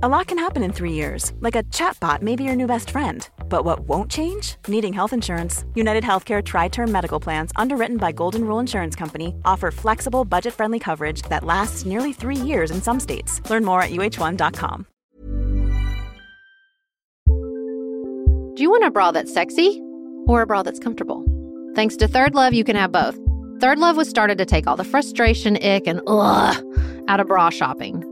A lot can happen in three years, like a chatbot may be your new best friend. But what won't change? Needing health insurance. United Healthcare Tri Term Medical Plans, underwritten by Golden Rule Insurance Company, offer flexible, budget friendly coverage that lasts nearly three years in some states. Learn more at uh1.com. Do you want a bra that's sexy or a bra that's comfortable? Thanks to Third Love, you can have both. Third Love was started to take all the frustration, ick, and ugh out of bra shopping.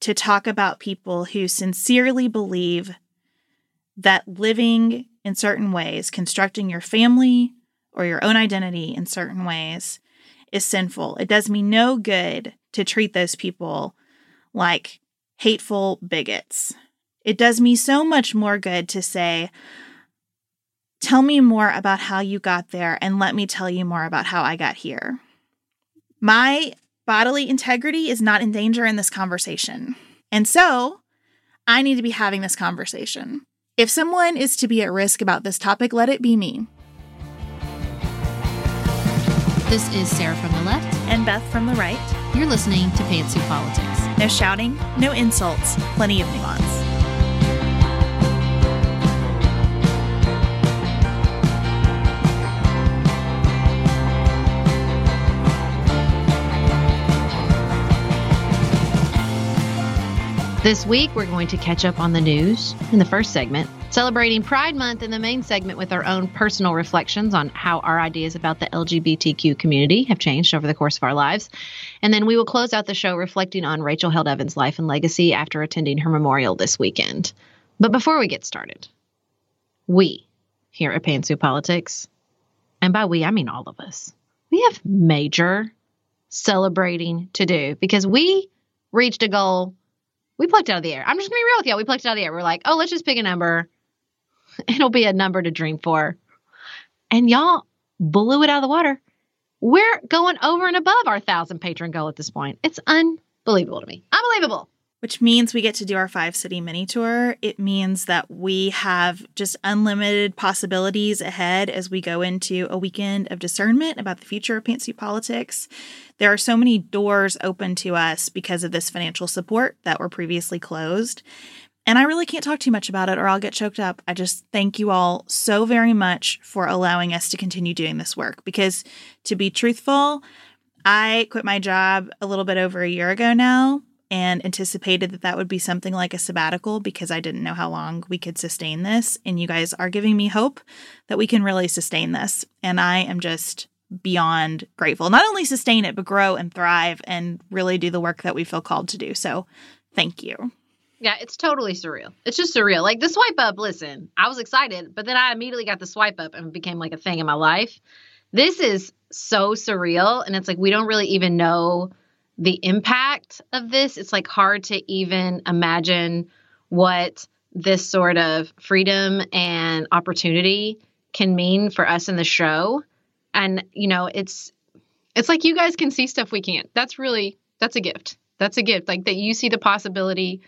to talk about people who sincerely believe that living in certain ways, constructing your family or your own identity in certain ways, is sinful. It does me no good to treat those people like hateful bigots. It does me so much more good to say, Tell me more about how you got there, and let me tell you more about how I got here. My bodily integrity is not in danger in this conversation. And so I need to be having this conversation. If someone is to be at risk about this topic, let it be me. This is Sarah from the left and Beth from the right. You're listening to Pantsuit Politics. No shouting, no insults, plenty of nuance. This week, we're going to catch up on the news in the first segment, celebrating Pride Month in the main segment with our own personal reflections on how our ideas about the LGBTQ community have changed over the course of our lives. And then we will close out the show reflecting on Rachel Held Evans' life and legacy after attending her memorial this weekend. But before we get started, we here at Pantsuit Politics, and by we, I mean all of us, we have major celebrating to do because we reached a goal we plucked out of the air. I'm just gonna be real with y'all. We plucked out of the air. We're like, oh, let's just pick a number. It'll be a number to dream for. And y'all blew it out of the water. We're going over and above our thousand patron goal at this point. It's unbelievable to me. Unbelievable which means we get to do our five city mini tour. It means that we have just unlimited possibilities ahead as we go into a weekend of discernment about the future of Pantsuit politics. There are so many doors open to us because of this financial support that were previously closed. And I really can't talk too much about it or I'll get choked up. I just thank you all so very much for allowing us to continue doing this work because, to be truthful, I quit my job a little bit over a year ago now and anticipated that that would be something like a sabbatical because I didn't know how long we could sustain this. And you guys are giving me hope that we can really sustain this. And I am just beyond grateful. Not only sustain it, but grow and thrive and really do the work that we feel called to do. So thank you. Yeah, it's totally surreal. It's just surreal. Like the swipe up, listen, I was excited, but then I immediately got the swipe up and became like a thing in my life. This is so surreal. And it's like we don't really even know the impact of this. It's like hard to even imagine what this sort of freedom and opportunity can mean for us in the show. And, you know, it's it's like you guys can see stuff we can't. That's really that's a gift. That's a gift. Like that you see the possibility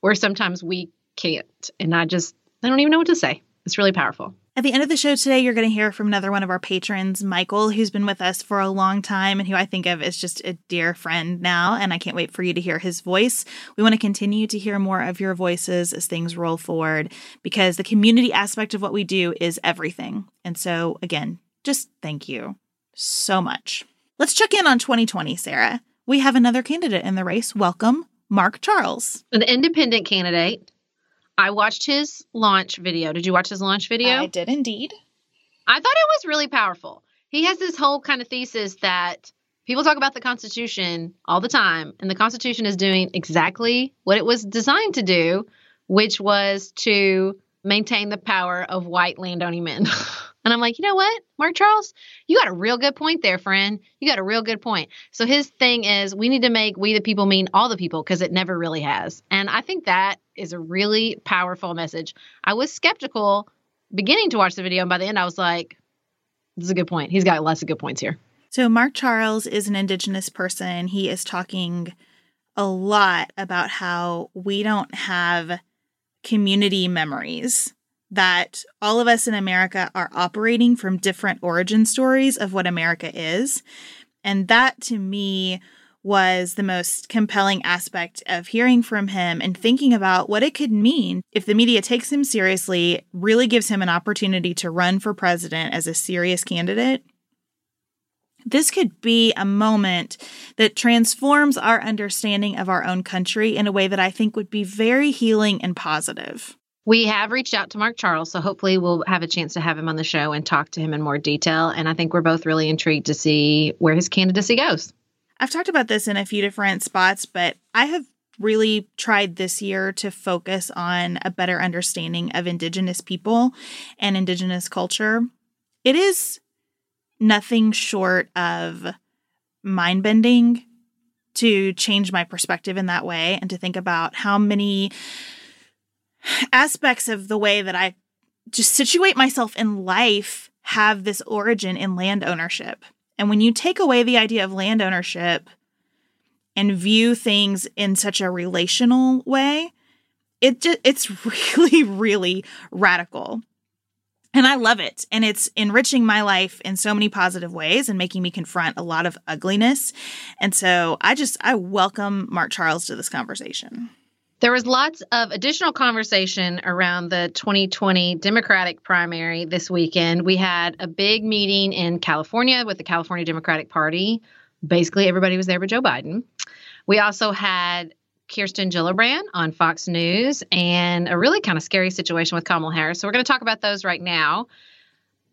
where sometimes we can't. And I just I don't even know what to say. It's really powerful. At the end of the show today, you're going to hear from another one of our patrons, Michael, who's been with us for a long time and who I think of as just a dear friend now. And I can't wait for you to hear his voice. We want to continue to hear more of your voices as things roll forward because the community aspect of what we do is everything. And so, again, just thank you so much. Let's check in on 2020, Sarah. We have another candidate in the race. Welcome, Mark Charles. An independent candidate I watched his launch video. Did you watch his launch video? I did indeed. I thought it was really powerful. He has this whole kind of thesis that people talk about the Constitution all the time, and the Constitution is doing exactly what it was designed to do, which was to maintain the power of white landowning men. And I'm like, you know what, Mark Charles, you got a real good point there, friend. You got a real good point. So his thing is we need to make we the people mean all the people because it never really has. And I think that is a really powerful message. I was skeptical beginning to watch the video, and by the end, I was like, this is a good point. He's got lots of good points here. So Mark Charles is an Indigenous person. He is talking a lot about how we don't have community memories that all of us in America are operating from different origin stories of what America is. And that to me was the most compelling aspect of hearing from him and thinking about what it could mean if the media takes him seriously, really gives him an opportunity to run for president as a serious candidate. This could be a moment that transforms our understanding of our own country in a way that I think would be very healing and positive. We have reached out to Mark Charles, so hopefully we'll have a chance to have him on the show and talk to him in more detail. And I think we're both really intrigued to see where his candidacy goes. I've talked about this in a few different spots, but I have really tried this year to focus on a better understanding of Indigenous people and Indigenous culture. It is nothing short of mind bending to change my perspective in that way and to think about how many aspects of the way that I just situate myself in life have this origin in land ownership. And when you take away the idea of land ownership and view things in such a relational way, it just, it's really really radical. And I love it. And it's enriching my life in so many positive ways and making me confront a lot of ugliness. And so I just I welcome Mark Charles to this conversation. There was lots of additional conversation around the 2020 Democratic primary this weekend. We had a big meeting in California with the California Democratic Party. Basically, everybody was there but Joe Biden. We also had Kirsten Gillibrand on Fox News and a really kind of scary situation with Kamala Harris. So we're going to talk about those right now.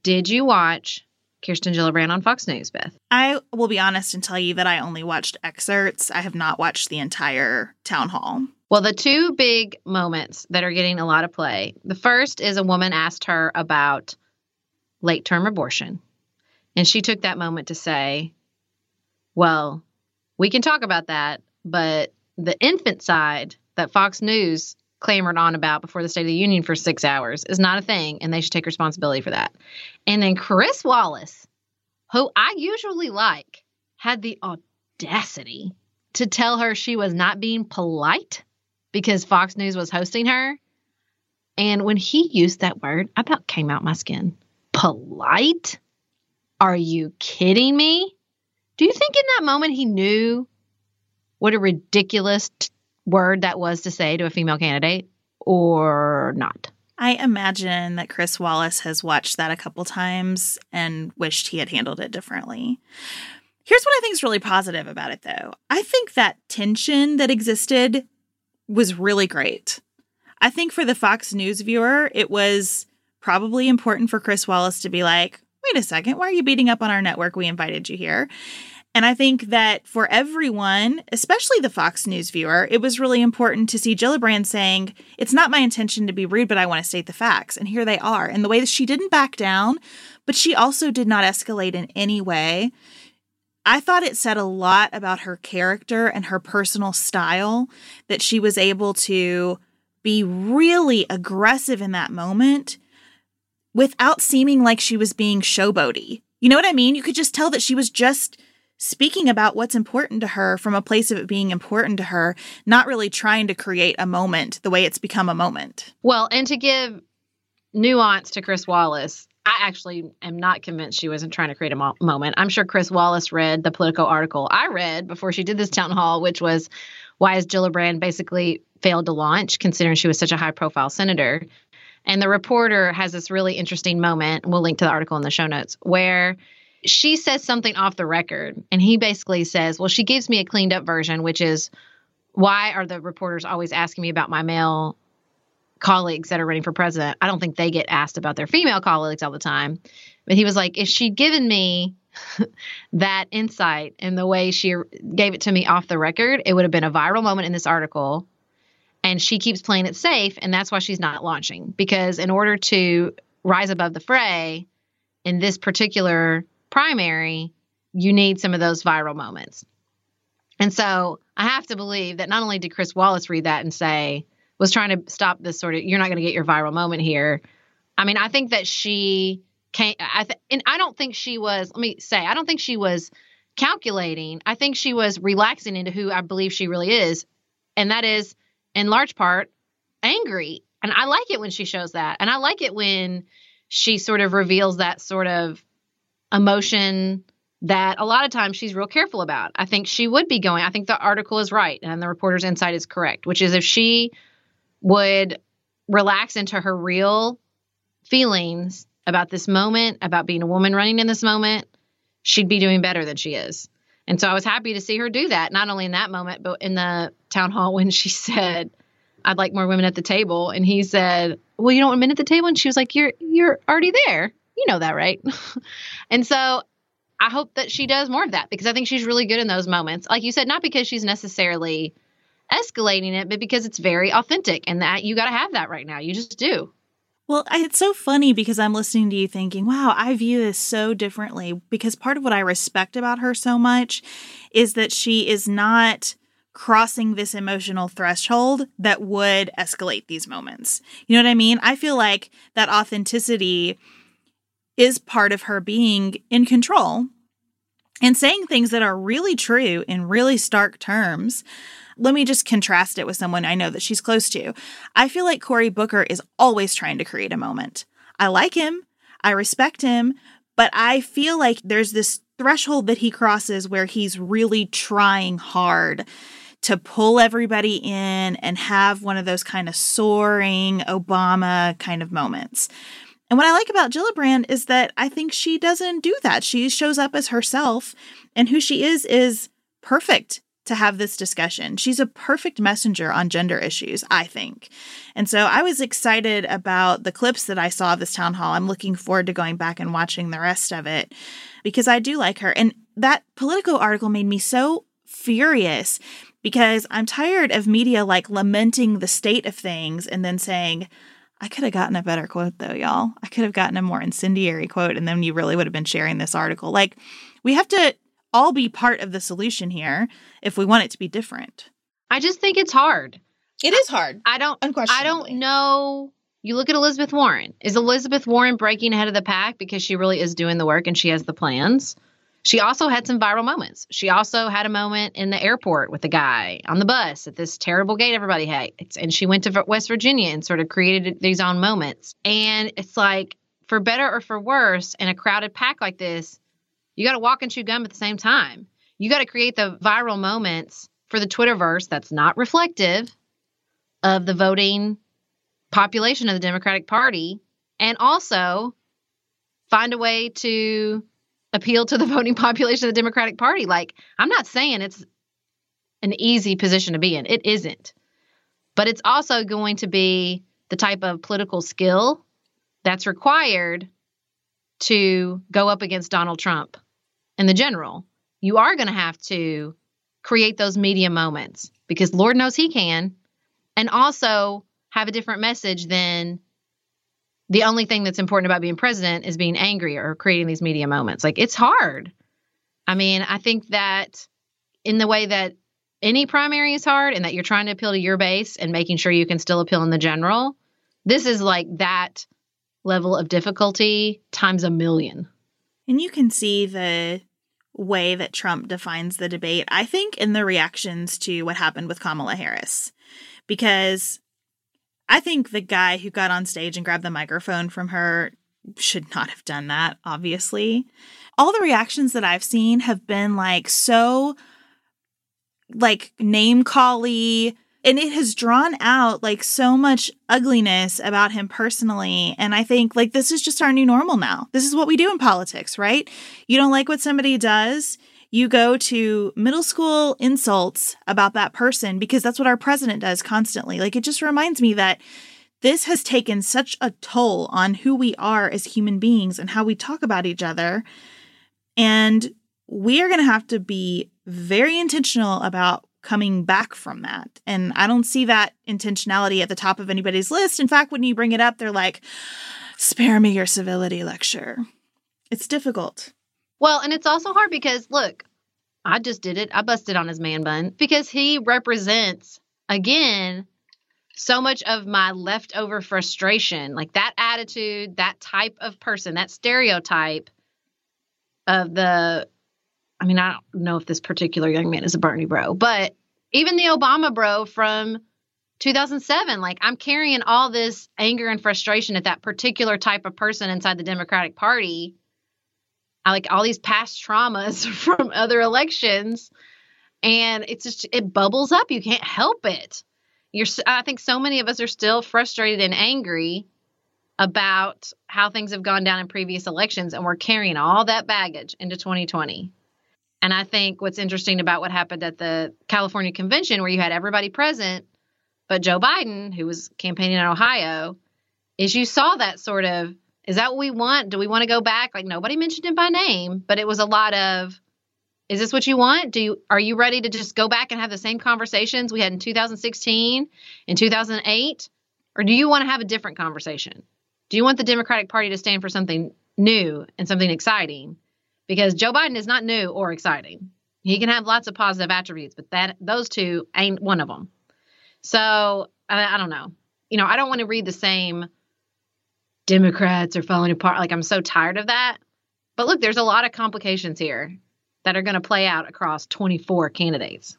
Did you watch Kirsten Gillibrand on Fox News, Beth? I will be honest and tell you that I only watched excerpts. I have not watched the entire town hall. Well, the two big moments that are getting a lot of play the first is a woman asked her about late term abortion. And she took that moment to say, well, we can talk about that, but the infanticide that Fox News clamored on about before the State of the Union for six hours is not a thing, and they should take responsibility for that. And then Chris Wallace, who I usually like, had the audacity to tell her she was not being polite because Fox News was hosting her. And when he used that word, I about came out my skin. Polite? Are you kidding me? Do you think in that moment he knew what a ridiculous t- word that was to say to a female candidate or not? I imagine that Chris Wallace has watched that a couple times and wished he had handled it differently. Here's what I think is really positive about it, though. I think that tension that existed was really great. I think for the Fox News viewer, it was probably important for Chris Wallace to be like, wait a second, why are you beating up on our network? We invited you here. And I think that for everyone, especially the Fox News viewer, it was really important to see Gillibrand saying, It's not my intention to be rude, but I want to state the facts. And here they are. And the way that she didn't back down, but she also did not escalate in any way. I thought it said a lot about her character and her personal style that she was able to be really aggressive in that moment without seeming like she was being showboaty. You know what I mean? You could just tell that she was just speaking about what's important to her from a place of it being important to her, not really trying to create a moment the way it's become a moment. Well, and to give nuance to Chris Wallace, I actually am not convinced she wasn't trying to create a mo- moment. I'm sure Chris Wallace read the Politico article I read before she did this town hall, which was why has Gillibrand basically failed to launch, considering she was such a high profile senator. And the reporter has this really interesting moment. We'll link to the article in the show notes where she says something off the record and he basically says well she gives me a cleaned up version which is why are the reporters always asking me about my male colleagues that are running for president i don't think they get asked about their female colleagues all the time. But he was like if she'd given me that insight and the way she gave it to me off the record? It would have been a viral moment in this article and she keeps playing it safe and that's why she's not launching. Because in order to rise above the fray in this particular primary, you need some of those viral moments. And so I have to believe that not only did Chris Wallace read that and say, was trying to stop this sort of, you're not going to get your viral moment here. I mean, I think that she came, I th- and I don't think she was, let me say, I don't think she was calculating. I think she was relaxing into who I believe she really is. And that is, in large part, angry. And I like it when she shows that. And I like it when she sort of reveals that sort of emotion that a lot of times she's real careful about. I think she would be going. I think the article is right and the reporter's insight is correct, which is if she would relax into her real feelings about this moment, about being a woman running in this moment, she'd be doing better than she is. And so I was happy to see her do that, not only in that moment, but in the town hall when she said, I'd like more women at the table. And he said, Well, you don't want men at the table? And she was like, You're you're already there. You know that, right? and so I hope that she does more of that because I think she's really good in those moments. Like you said, not because she's necessarily escalating it, but because it's very authentic and that you got to have that right now. You just do. Well, it's so funny because I'm listening to you thinking, wow, I view this so differently. Because part of what I respect about her so much is that she is not crossing this emotional threshold that would escalate these moments. You know what I mean? I feel like that authenticity is part of her being in control and saying things that are really true in really stark terms. Let me just contrast it with someone I know that she's close to. I feel like Cory Booker is always trying to create a moment. I like him, I respect him, but I feel like there's this threshold that he crosses where he's really trying hard to pull everybody in and have one of those kind of soaring Obama kind of moments. And what I like about Gillibrand is that I think she doesn't do that. She shows up as herself, and who she is is perfect to have this discussion. She's a perfect messenger on gender issues, I think. And so I was excited about the clips that I saw of this town hall. I'm looking forward to going back and watching the rest of it because I do like her. And that Politico article made me so furious because I'm tired of media like lamenting the state of things and then saying, I could have gotten a better quote though, y'all. I could have gotten a more incendiary quote, and then you really would have been sharing this article. Like, we have to all be part of the solution here if we want it to be different. I just think it's hard. It is hard. I don't. I don't know. You look at Elizabeth Warren. Is Elizabeth Warren breaking ahead of the pack because she really is doing the work and she has the plans? She also had some viral moments. She also had a moment in the airport with a guy on the bus at this terrible gate everybody hates. And she went to West Virginia and sort of created these own moments. And it's like, for better or for worse, in a crowded pack like this, you got to walk and chew gum at the same time. You got to create the viral moments for the Twitterverse that's not reflective of the voting population of the Democratic Party and also find a way to appeal to the voting population of the Democratic Party. Like, I'm not saying it's an easy position to be in, it isn't. But it's also going to be the type of political skill that's required to go up against Donald Trump in the general. you are going to have to create those media moments because Lord knows he can. And also have a different message than the only thing that's important about being president is being angry or creating these media moments. Like it's hard. I mean, I think that in the way that any primary is hard and that you're trying to appeal to your base and making sure you can still appeal in the general, this is like that level of difficulty times a million. And you can see the way that Trump defines the debate, I think, in the reactions to what happened with Kamala Harris. Because I think the guy who got on stage and grabbed the microphone from her should not have done that, obviously. All the reactions that I've seen have been like so like name cally and it has drawn out like so much ugliness about him personally. And i think like this is just our new normal now. This is what we do in politics right? You don't like what somebody does you go to middle school insults about that person because that's what our president does constantly. Like it just reminds me that this has taken such a toll on who we are as human beings and how we talk about each other. And we are going to have to be very intentional about coming back from that. And I don't see that intentionality at the top of anybody's list. In fact, when you bring it up, they're like, spare me your civility lecture. It's difficult. Well, and it's also hard because look, I just did it. I busted on his man bun because he represents, again, so much of my leftover frustration, like that attitude, that type of person, that stereotype of the I mean, I don't know if this particular young man is a Bernie bro, but even the Obama bro from 2007, like I'm carrying all this anger and frustration at that particular type of person inside the Democratic Party. I like all these past traumas from other elections and it's just it bubbles up. You can't help it. You're I think so many of us are still frustrated and angry about how things have gone down in previous elections and we're carrying all that baggage into 2020. And I think what's interesting about what happened at the California convention, where you had everybody present, but Joe Biden, who was campaigning in Ohio, is you saw that sort of is that what we want? Do we want to go back? Like nobody mentioned him by name, but it was a lot of is this what you want? Do you are you ready to just go back and have the same conversations we had in 2016, in 2008, or do you want to have a different conversation? Do you want the Democratic Party to stand for something new and something exciting? Because Joe Biden is not new or exciting. He can have lots of positive attributes, but that those two ain't one of them. So I, I don't know. You know, I don't want to read the same Democrats are falling apart. Like I'm so tired of that. But look, there's a lot of complications here that are going to play out across 24 candidates.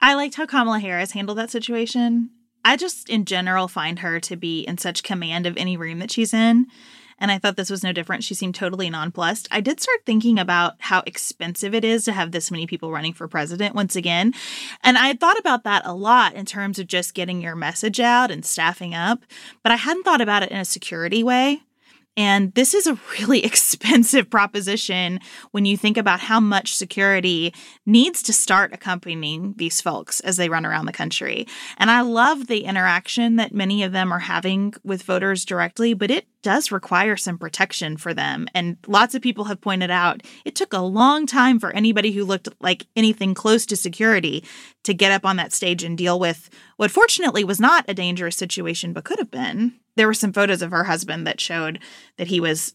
I liked how Kamala Harris handled that situation. I just, in general, find her to be in such command of any room that she's in and I thought this was no different. She seemed totally nonplussed. I did start thinking about how expensive it is to have this many people running for president once again. And I had thought about that a lot in terms of just getting your message out and staffing up, but I hadn't thought about it in a security way. And this is a really expensive proposition when you think about how much security needs to start accompanying these folks as they run around the country. And I love the interaction that many of them are having with voters directly, but it does require some protection for them. And lots of people have pointed out it took a long time for anybody who looked like anything close to security to get up on that stage and deal with what fortunately was not a dangerous situation, but could have been. There were some photos of her husband that showed that he was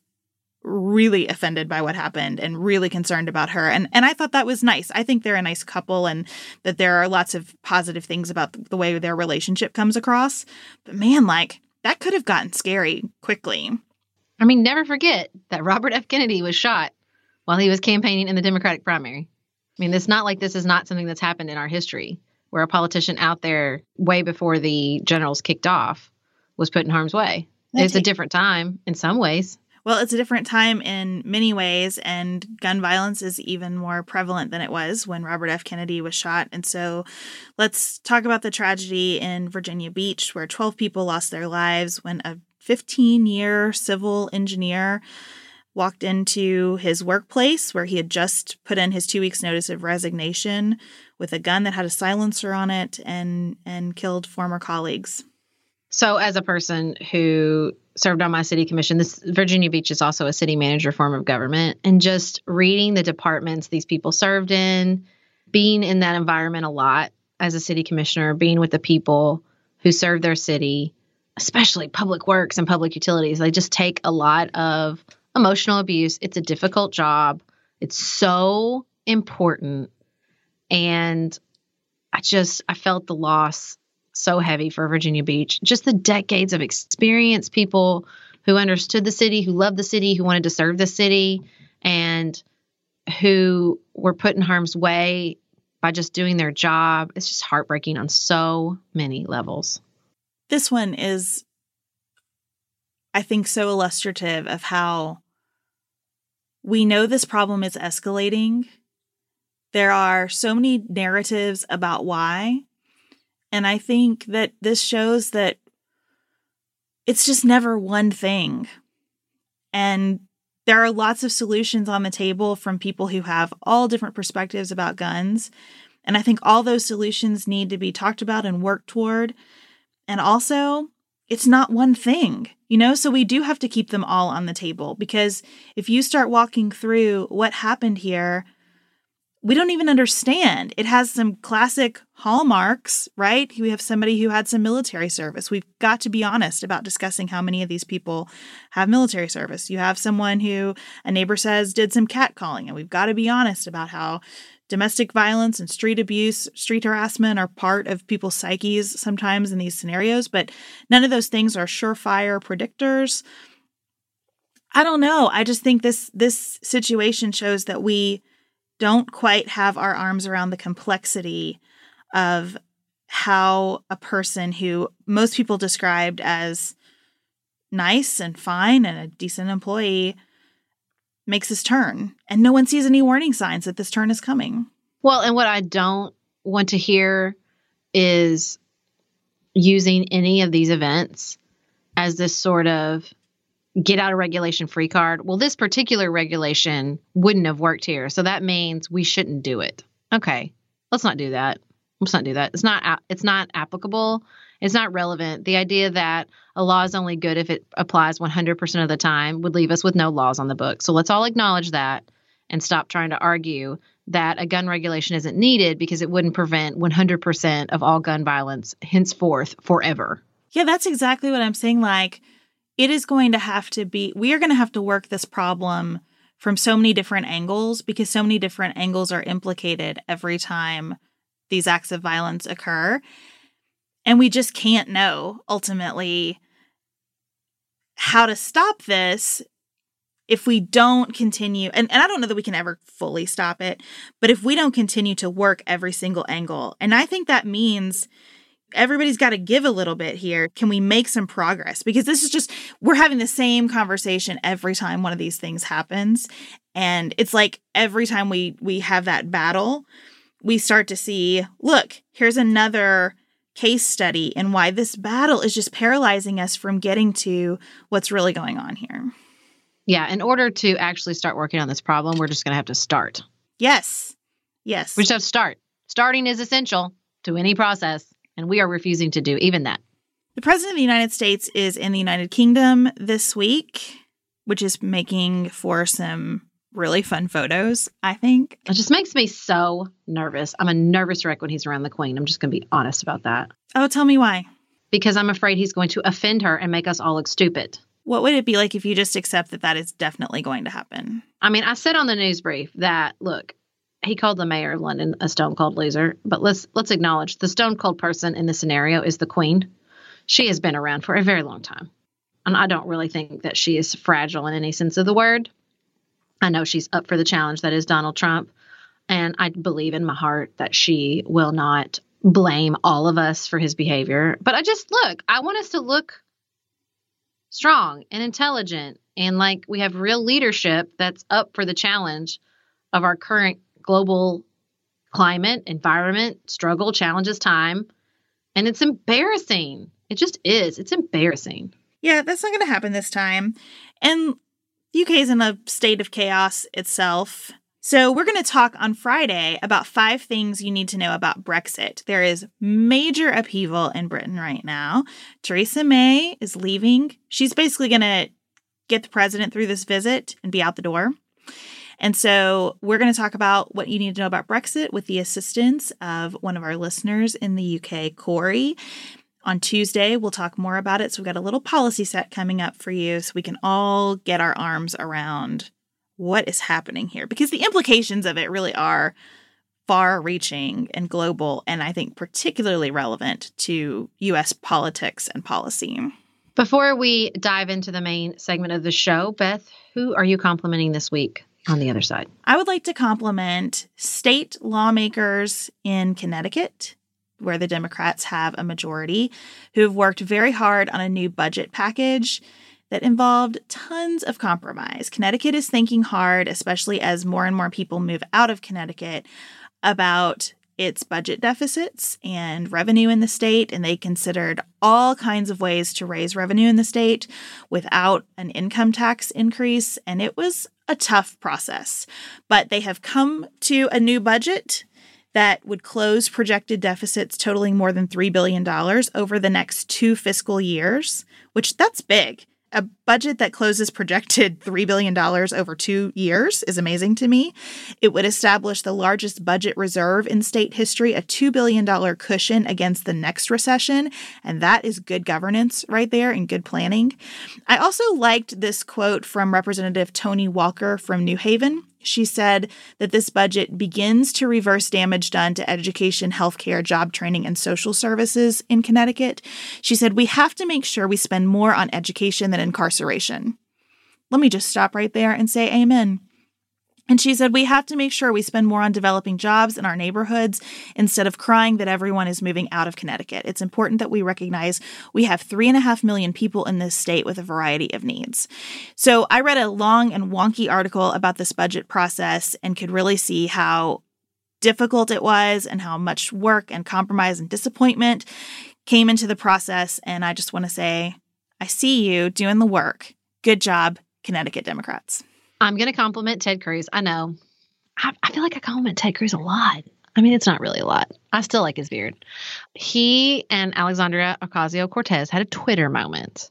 really offended by what happened and really concerned about her and and I thought that was nice. I think they're a nice couple and that there are lots of positive things about the way their relationship comes across. But man, like that could have gotten scary quickly. I mean, never forget that Robert F. Kennedy was shot while he was campaigning in the Democratic primary. I mean, it's not like this is not something that's happened in our history where a politician out there way before the generals kicked off was put in harm's way. it's a different time in some ways. Well, it's a different time in many ways, and gun violence is even more prevalent than it was when Robert F. Kennedy was shot. And so let's talk about the tragedy in Virginia Beach, where 12 people lost their lives when a 15 year civil engineer walked into his workplace where he had just put in his two weeks notice of resignation with a gun that had a silencer on it and and killed former colleagues So, as a person who served on my city commission, this Virginia Beach is also a city manager form of government, and just reading the departments these people served in, being in that environment a lot as a city commissioner, being with the people who serve their city, especially public works and public utilities, they just take a lot of emotional abuse. It's a difficult job. It's so important. And I just I felt the loss so heavy for Virginia Beach. Just the decades of experience, people who understood the city, who loved the city, who wanted to serve the city, and who were put in harm's way by just doing their job. It's just heartbreaking on so many levels. This one is, I think, so illustrative of how we know this problem is escalating. There are so many narratives about why. And I think that this shows that it's just never one thing. And there are lots of solutions on the table from people who have all different perspectives about guns. And I think all those solutions need to be talked about and worked toward. And also, it's not one thing, you know? So we do have to keep them all on the table because if you start walking through what happened here, we don't even understand. It has some classic hallmarks, right? We have somebody who had some military service. We've got to be honest about discussing how many of these people have military service. You have someone who a neighbor says did some catcalling, and we've got to be honest about how domestic violence and street abuse, street harassment are part of people's psyches sometimes in these scenarios, but none of those things are surefire predictors. I don't know. I just think this this situation shows that we don't quite have our arms around the complexity of how a person who most people described as nice and fine and a decent employee makes his turn and no one sees any warning signs that this turn is coming. Well, and what I don't want to hear is using any of these events as this sort of get out of regulation free card. Well, this particular regulation wouldn't have worked here. So that means we shouldn't do it. Okay. Let's not do that. Let's not do that. It's not it's not applicable. It's not relevant. The idea that a law is only good if it applies 100% of the time would leave us with no laws on the book. So let's all acknowledge that and stop trying to argue that a gun regulation isn't needed because it wouldn't prevent 100% of all gun violence henceforth forever. Yeah, that's exactly what I'm saying like it is going to have to be, we are going to have to work this problem from so many different angles because so many different angles are implicated every time these acts of violence occur. And we just can't know ultimately how to stop this if we don't continue and, and i don't know that we can ever fully stop it but if we don't continue to work every single angle and i think that means everybody's got to give a little bit here. Can we make some progress? Because this is just, we're having the same conversation every time one of these things happens. And it's like every time we we have that battle, we start to see, look, here's another case study and why this battle is just paralyzing us from getting to what's really going on here. Yeah, in order to actually start working on this problem, we're just going to have to start. Yes. Yes. We just have to start. Starting is essential to any process and we are refusing to do even that. The President of the United States is in the United Kingdom this week, which is making for some really fun photos, I think. It just makes me so nervous. I'm a nervous wreck when he's around the Queen. I'm just going to be honest about that. Oh, tell me why. Because I'm afraid he's going to offend her and make us all look stupid. What would it be like if you just accept that that is definitely going to happen? I mean, I said on the news brief that, look, he called the mayor of London a stone cold loser. But let's let's acknowledge the stone cold person in this scenario is the Queen. She has been around for a very long time, and I don't really think that she is fragile in any sense of the word. I know she's up for the challenge that is Donald Trump, and I believe in my heart that she will not blame all of us for his behavior. But I just look, I want us to look strong and intelligent and like we have real leadership that's up for the challenge of our current global climate, environment, struggle, challenges, time. And it's embarrassing. It just is. It's embarrassing. Yeah, that's not going to happen this time. And the UK is in a state of chaos itself. So, we're going to talk on Friday about five things you need to know about Brexit. There is major upheaval in Britain right now. Theresa May is leaving. She's basically going to get the president through this visit and be out the door. And so, we're going to talk about what you need to know about Brexit with the assistance of one of our listeners in the UK, Corey. On Tuesday, we'll talk more about it. So, we've got a little policy set coming up for you so we can all get our arms around what is happening here because the implications of it really are far reaching and global, and I think particularly relevant to US politics and policy. Before we dive into the main segment of the show, Beth, who are you complimenting this week on the other side? I would like to compliment state lawmakers in Connecticut where the Democrats have a majority, who have worked very hard on a new budget package that involved tons of compromise. Connecticut is thinking hard, especially as more and more people move out of Connecticut, about its budget deficits and revenue in the state, and they considered all kinds of ways to raise revenue in the state without an income tax increase. And it was a tough process. But they have come to a new budget that would close projected deficits totaling more than $3 billion over the next two fiscal years, which that's big a budget that closes projected $3 billion over two years is amazing to me. It would establish the largest budget reserve in state history, a $2 billion cushion against the next recession. And that is good governance right there and good planning. I also liked this quote from Representative Toni Walker from New Haven. She said that this budget begins to reverse damage done to education, healthcare, job training, and social services in Connecticut. She said, We have to make sure we spend more on education than incarceration. Let me just stop right there and say amen. And she said, We have to make sure we spend more on developing jobs in our neighborhoods instead of crying that everyone is moving out of Connecticut. It's important that we recognize we have three and a half million people in this state with a variety of needs. So I read a long and wonky article about this budget process and could really see how difficult it was and how much work and compromise and disappointment came into the process. And I just want to say, I see you doing the work. Good job, Connecticut Democrats. I'm going to compliment Ted Cruz. I know. I, I feel like I compliment Ted Cruz a lot. I mean, it's not really a lot. I still like his beard. He and Alexandria Ocasio Cortez had a Twitter moment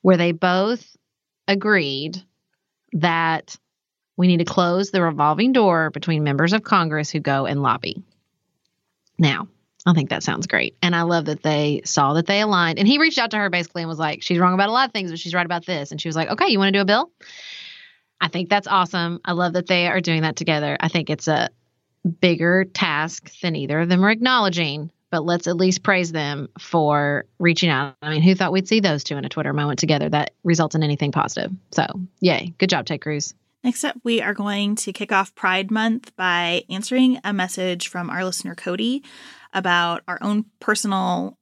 where they both agreed that we need to close the revolving door between members of Congress who go and lobby. Now, I think that sounds great. And I love that they saw that they aligned. And he reached out to her basically and was like, she's wrong about a lot of things, but she's right about this. And she was like, okay, you want to do a bill? I think that's awesome. I love that they are doing that together. I think it's a bigger task than either of them are acknowledging, but let's at least praise them for reaching out. I mean, who thought we'd see those two in a Twitter moment together that results in anything positive? So, yay. Good job, Ted Cruz. Next up, we are going to kick off Pride Month by answering a message from our listener, Cody, about our own personal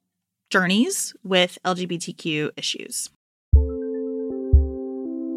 journeys with LGBTQ issues.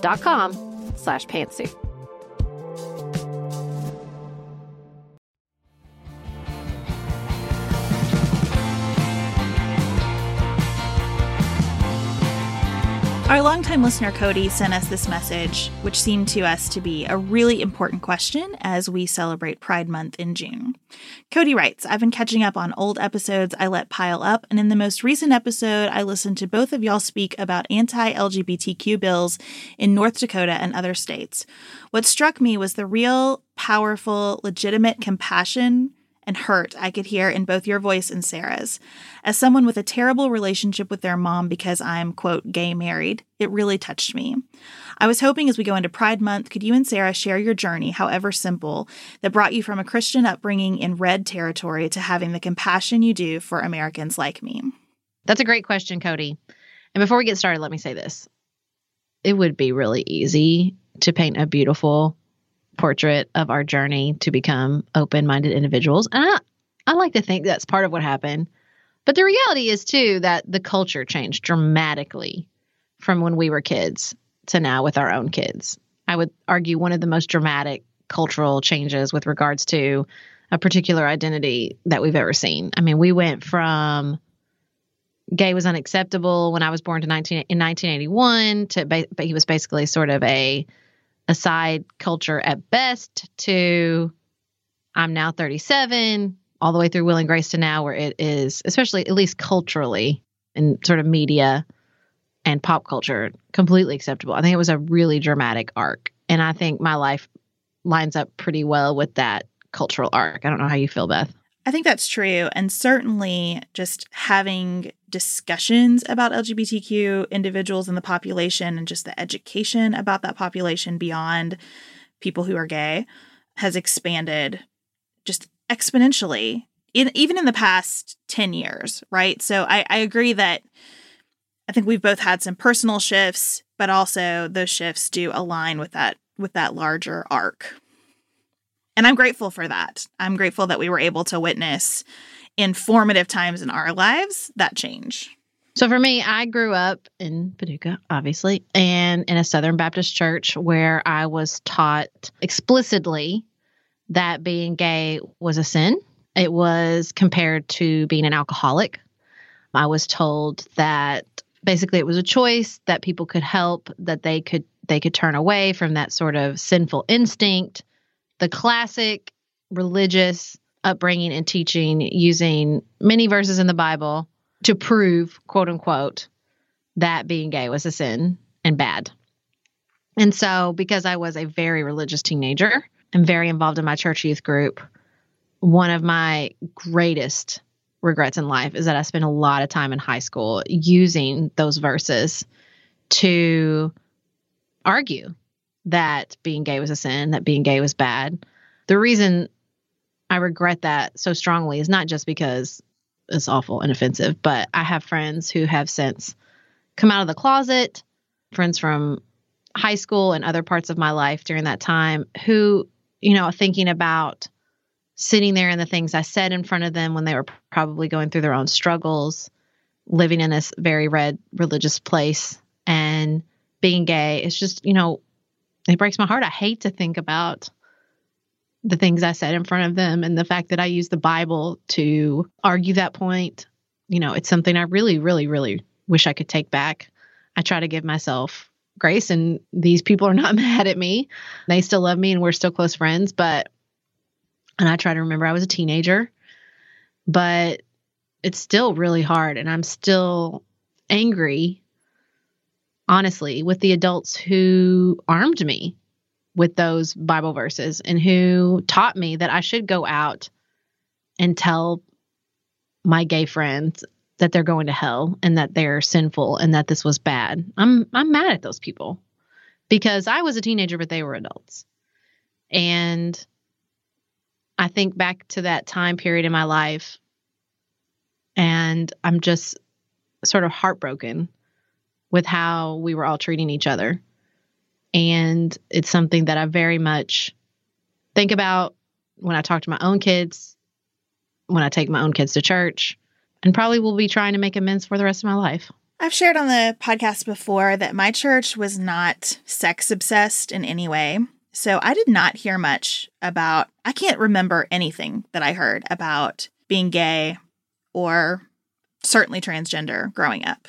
dot com slash pantsuit. Our longtime listener Cody sent us this message, which seemed to us to be a really important question as we celebrate Pride Month in June. Cody writes I've been catching up on old episodes I let pile up, and in the most recent episode, I listened to both of y'all speak about anti LGBTQ bills in North Dakota and other states. What struck me was the real, powerful, legitimate compassion and hurt I could hear in both your voice and Sarah's. As someone with a terrible relationship with their mom because I'm, quote, gay married, it really touched me. I was hoping as we go into Pride Month, could you and Sarah share your journey, however simple, that brought you from a Christian upbringing in red territory to having the compassion you do for Americans like me? That's a great question, Cody. And before we get started, let me say this. It would be really easy to paint a beautiful portrait of our journey to become open minded individuals. And I, I like to think that's part of what happened. But the reality is, too, that the culture changed dramatically from when we were kids to now with our own kids. I would argue one of the most dramatic cultural changes with regards to a particular identity that we've ever seen. I mean, we went from gay was unacceptable when I was born to 19 in 1981 to but he was basically sort of a a side culture at best to I'm now 37, all the way through Will and Grace to now, where it is, especially at least culturally and sort of media and pop culture, completely acceptable. I think it was a really dramatic arc. And I think my life lines up pretty well with that cultural arc. I don't know how you feel, Beth. I think that's true. And certainly just having discussions about LGBTQ individuals in the population and just the education about that population beyond people who are gay has expanded just exponentially, in, even in the past 10 years, right? So I, I agree that I think we've both had some personal shifts, but also those shifts do align with that with that larger arc. And I'm grateful for that. I'm grateful that we were able to witness in formative times in our lives that change. So for me, I grew up in Paducah, obviously, and in a Southern Baptist church where I was taught explicitly that being gay was a sin. It was compared to being an alcoholic. I was told that basically it was a choice that people could help, that they could they could turn away from that sort of sinful instinct the classic religious upbringing and teaching using many verses in the Bible to prove, quote unquote, that being gay was a sin and bad. And so, because I was a very religious teenager and very involved in my church youth group, one of my greatest regrets in life is that I spent a lot of time in high school using those verses to argue that being gay was a sin, that being gay was bad. The reason I regret that so strongly is not just because it's awful and offensive, but I have friends who have since come out of the closet, friends from high school and other parts of my life during that time who, you know, thinking about sitting there and the things I said in front of them when they were probably going through their own struggles, living in this very red religious place and being gay. It's just, you know, it breaks my heart. I hate to think about the things I said in front of them and the fact that I use the Bible to argue that point. You know, it's something I really, really, really wish I could take back. I try to give myself grace, and these people are not mad at me. They still love me and we're still close friends. But, and I try to remember I was a teenager, but it's still really hard. And I'm still angry, honestly, with the adults who armed me with those Bible verses and who taught me that I should go out and tell my gay friends that they're going to hell and that they're sinful and that this was bad. I'm I'm mad at those people because I was a teenager but they were adults. And I think back to that time period in my life and I'm just sort of heartbroken with how we were all treating each other and it's something that I very much think about when I talk to my own kids, when I take my own kids to church, and probably will be trying to make amends for the rest of my life. I've shared on the podcast before that my church was not sex obsessed in any way. So I did not hear much about, I can't remember anything that I heard about being gay or certainly transgender growing up.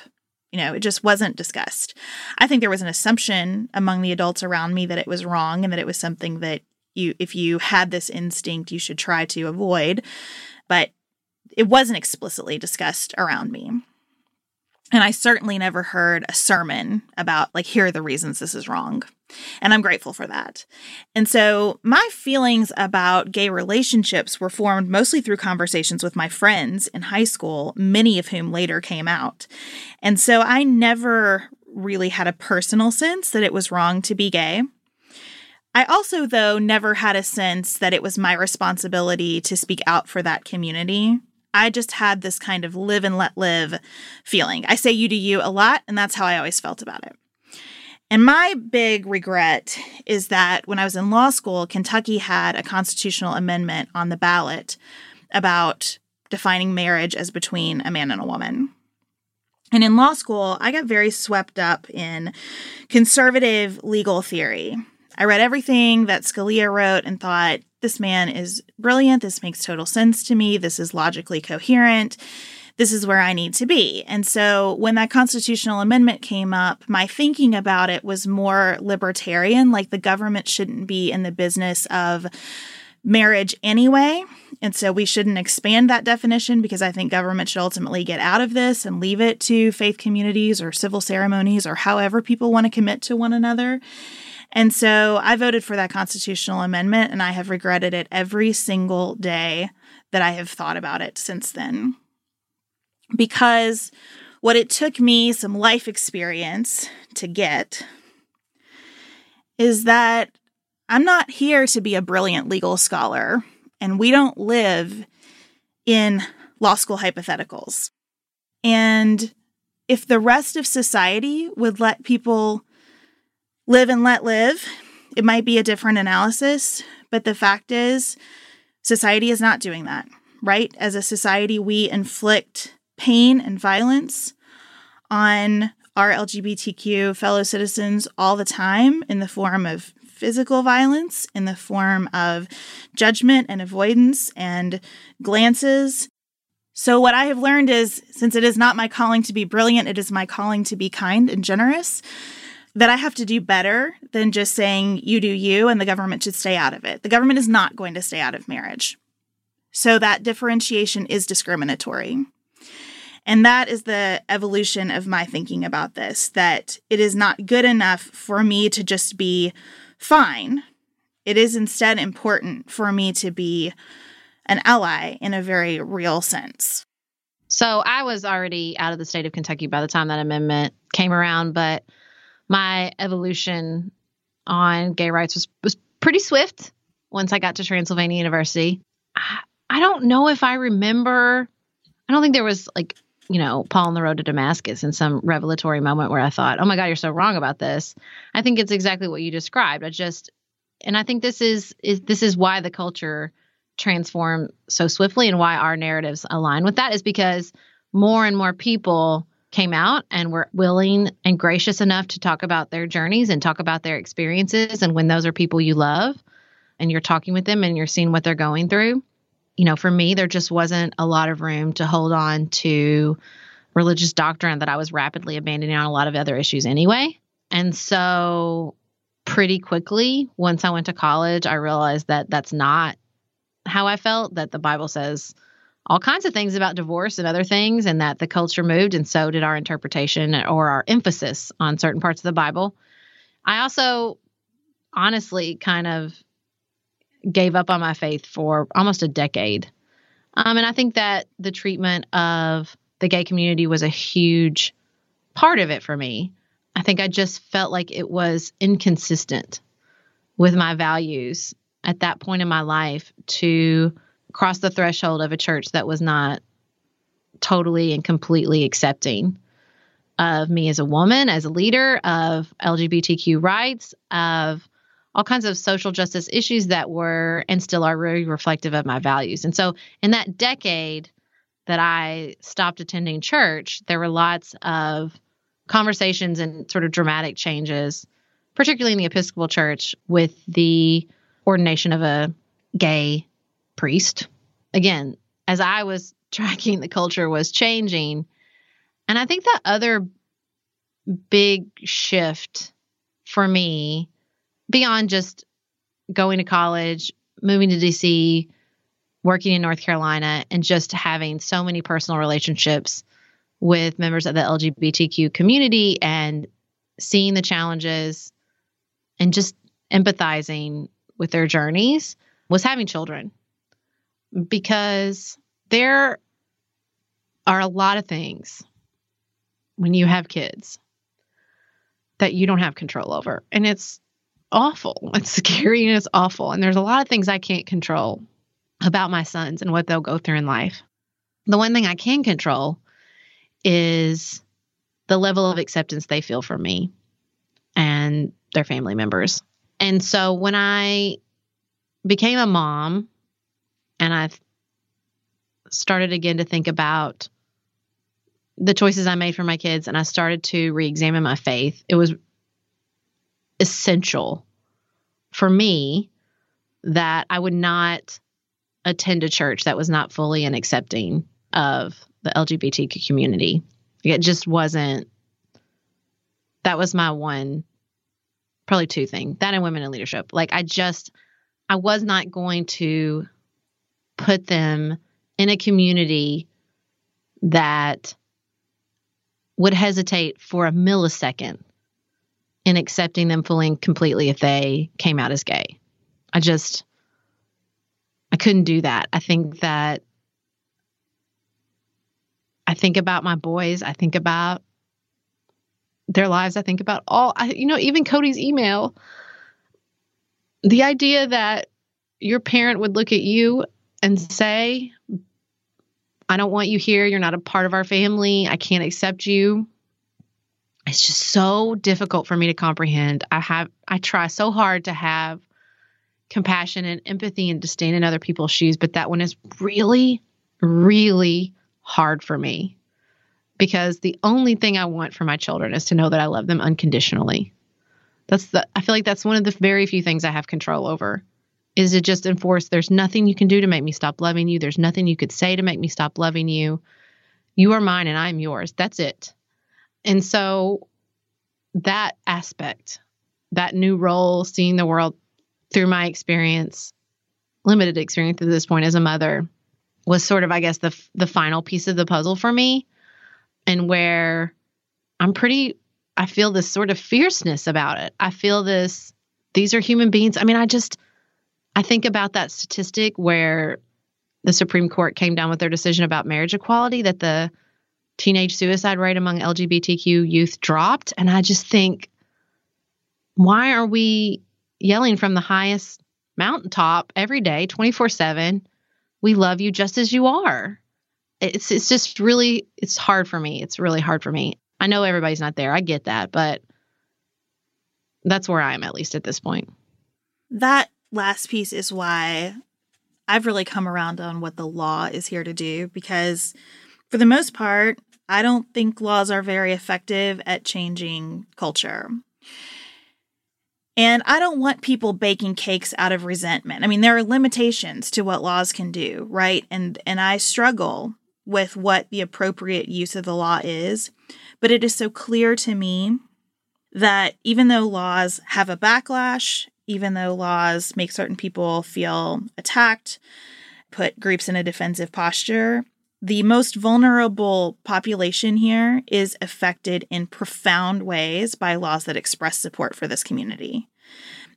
You know, it just wasn't discussed. I think there was an assumption among the adults around me that it was wrong and that it was something that you, if you had this instinct, you should try to avoid. But it wasn't explicitly discussed around me. And I certainly never heard a sermon about, like, here are the reasons this is wrong. And I'm grateful for that. And so my feelings about gay relationships were formed mostly through conversations with my friends in high school, many of whom later came out. And so I never really had a personal sense that it was wrong to be gay. I also, though, never had a sense that it was my responsibility to speak out for that community. I just had this kind of live and let live feeling. I say you to you a lot, and that's how I always felt about it. And my big regret is that when I was in law school, Kentucky had a constitutional amendment on the ballot about defining marriage as between a man and a woman. And in law school, I got very swept up in conservative legal theory. I read everything that Scalia wrote and thought, this man is brilliant. This makes total sense to me. This is logically coherent. This is where I need to be. And so when that constitutional amendment came up, my thinking about it was more libertarian, like the government shouldn't be in the business of marriage anyway. And so we shouldn't expand that definition because I think government should ultimately get out of this and leave it to faith communities or civil ceremonies or however people want to commit to one another. And so I voted for that constitutional amendment and I have regretted it every single day that I have thought about it since then. Because what it took me some life experience to get is that I'm not here to be a brilliant legal scholar, and we don't live in law school hypotheticals. And if the rest of society would let people live and let live. It might be a different analysis, but the fact is, society is not doing that, right? As a society, we inflict pain and violence on our LGBTQ fellow citizens all the time in the form of physical violence, in the form of judgment and avoidance and glances. So, what I have learned is since it is not my calling to be brilliant, it is my calling to be kind and generous that I have to do better than just saying you do you and the government should stay out of it. The government is not going to stay out of marriage. So that differentiation is discriminatory. And that is the evolution of my thinking about this that it is not good enough for me to just be fine. It is instead important for me to be an ally in a very real sense. So I was already out of the state of Kentucky by the time that amendment came around, but my evolution on gay rights was, was pretty swift once I got to Transylvania University. I, I don't know if I remember, I don't think there was like, you know, Paul on the road to Damascus in some revelatory moment where I thought, oh my God, you're so wrong about this. I think it's exactly what you described. I just, and I think this is, is this is why the culture transform so swiftly and why our narratives align with that is because more and more people came out and were willing and gracious enough to talk about their journeys and talk about their experiences. And when those are people you love and you're talking with them and you're seeing what they're going through, you know, for me, there just wasn't a lot of room to hold on to religious doctrine that I was rapidly abandoning on a lot of other issues anyway. And so, pretty quickly, once I went to college, I realized that that's not how I felt, that the Bible says all kinds of things about divorce and other things, and that the culture moved, and so did our interpretation or our emphasis on certain parts of the Bible. I also honestly kind of gave up on my faith for almost a decade. Um, and I think that the treatment of the gay community was a huge part of it for me. I think I just felt like it was inconsistent with my values at that point in my life to cross the threshold of a church that was not totally and completely accepting of me as a woman, as a leader, of LGBTQ rights, of all kinds of social justice issues that were and still are really reflective of my values. And so, in that decade that I stopped attending church, there were lots of conversations and sort of dramatic changes, particularly in the Episcopal Church, with the ordination of a gay priest. Again, as I was tracking, the culture was changing. And I think that other big shift for me beyond just going to college, moving to DC, working in North Carolina, and just having so many personal relationships with members of the LGBTQ community and seeing the challenges and just empathizing with their journeys was having children because there are a lot of things when you have kids that you don't have control over. And it's awful. It's scary and it's awful. And there's a lot of things I can't control about my sons and what they'll go through in life. The one thing I can control is the level of acceptance they feel for me and their family members. And so when I became a mom and I started again to think about the choices I made for my kids and I started to re examine my faith, it was essential for me that I would not attend a church that was not fully and accepting of the LGBTQ community. It just wasn't, that was my one, probably two thing that and women in leadership. Like I just, I was not going to put them in a community that would hesitate for a millisecond in accepting them fully and completely if they came out as gay. I just, I couldn't do that. I think that, I think about my boys. I think about their lives. I think about all, I, you know, even Cody's email. The idea that your parent would look at you and say, I don't want you here. You're not a part of our family. I can't accept you it's just so difficult for me to comprehend. I have I try so hard to have compassion and empathy and to stand in other people's shoes, but that one is really really hard for me because the only thing I want for my children is to know that I love them unconditionally. That's the I feel like that's one of the very few things I have control over is to just enforce there's nothing you can do to make me stop loving you. There's nothing you could say to make me stop loving you. You are mine and I'm yours. That's it. And so that aspect, that new role, seeing the world through my experience, limited experience at this point as a mother, was sort of, I guess, the the final piece of the puzzle for me, and where I'm pretty. I feel this sort of fierceness about it. I feel this. These are human beings. I mean, I just. I think about that statistic where the Supreme Court came down with their decision about marriage equality that the teenage suicide rate among LGBTQ youth dropped. And I just think, why are we yelling from the highest mountaintop every day, 24 7? We love you just as you are. It's it's just really it's hard for me. It's really hard for me. I know everybody's not there. I get that, but that's where I am at least at this point. That last piece is why I've really come around on what the law is here to do because for the most part, I don't think laws are very effective at changing culture. And I don't want people baking cakes out of resentment. I mean, there are limitations to what laws can do, right? And and I struggle with what the appropriate use of the law is, but it is so clear to me that even though laws have a backlash, even though laws make certain people feel attacked, put groups in a defensive posture, the most vulnerable population here is affected in profound ways by laws that express support for this community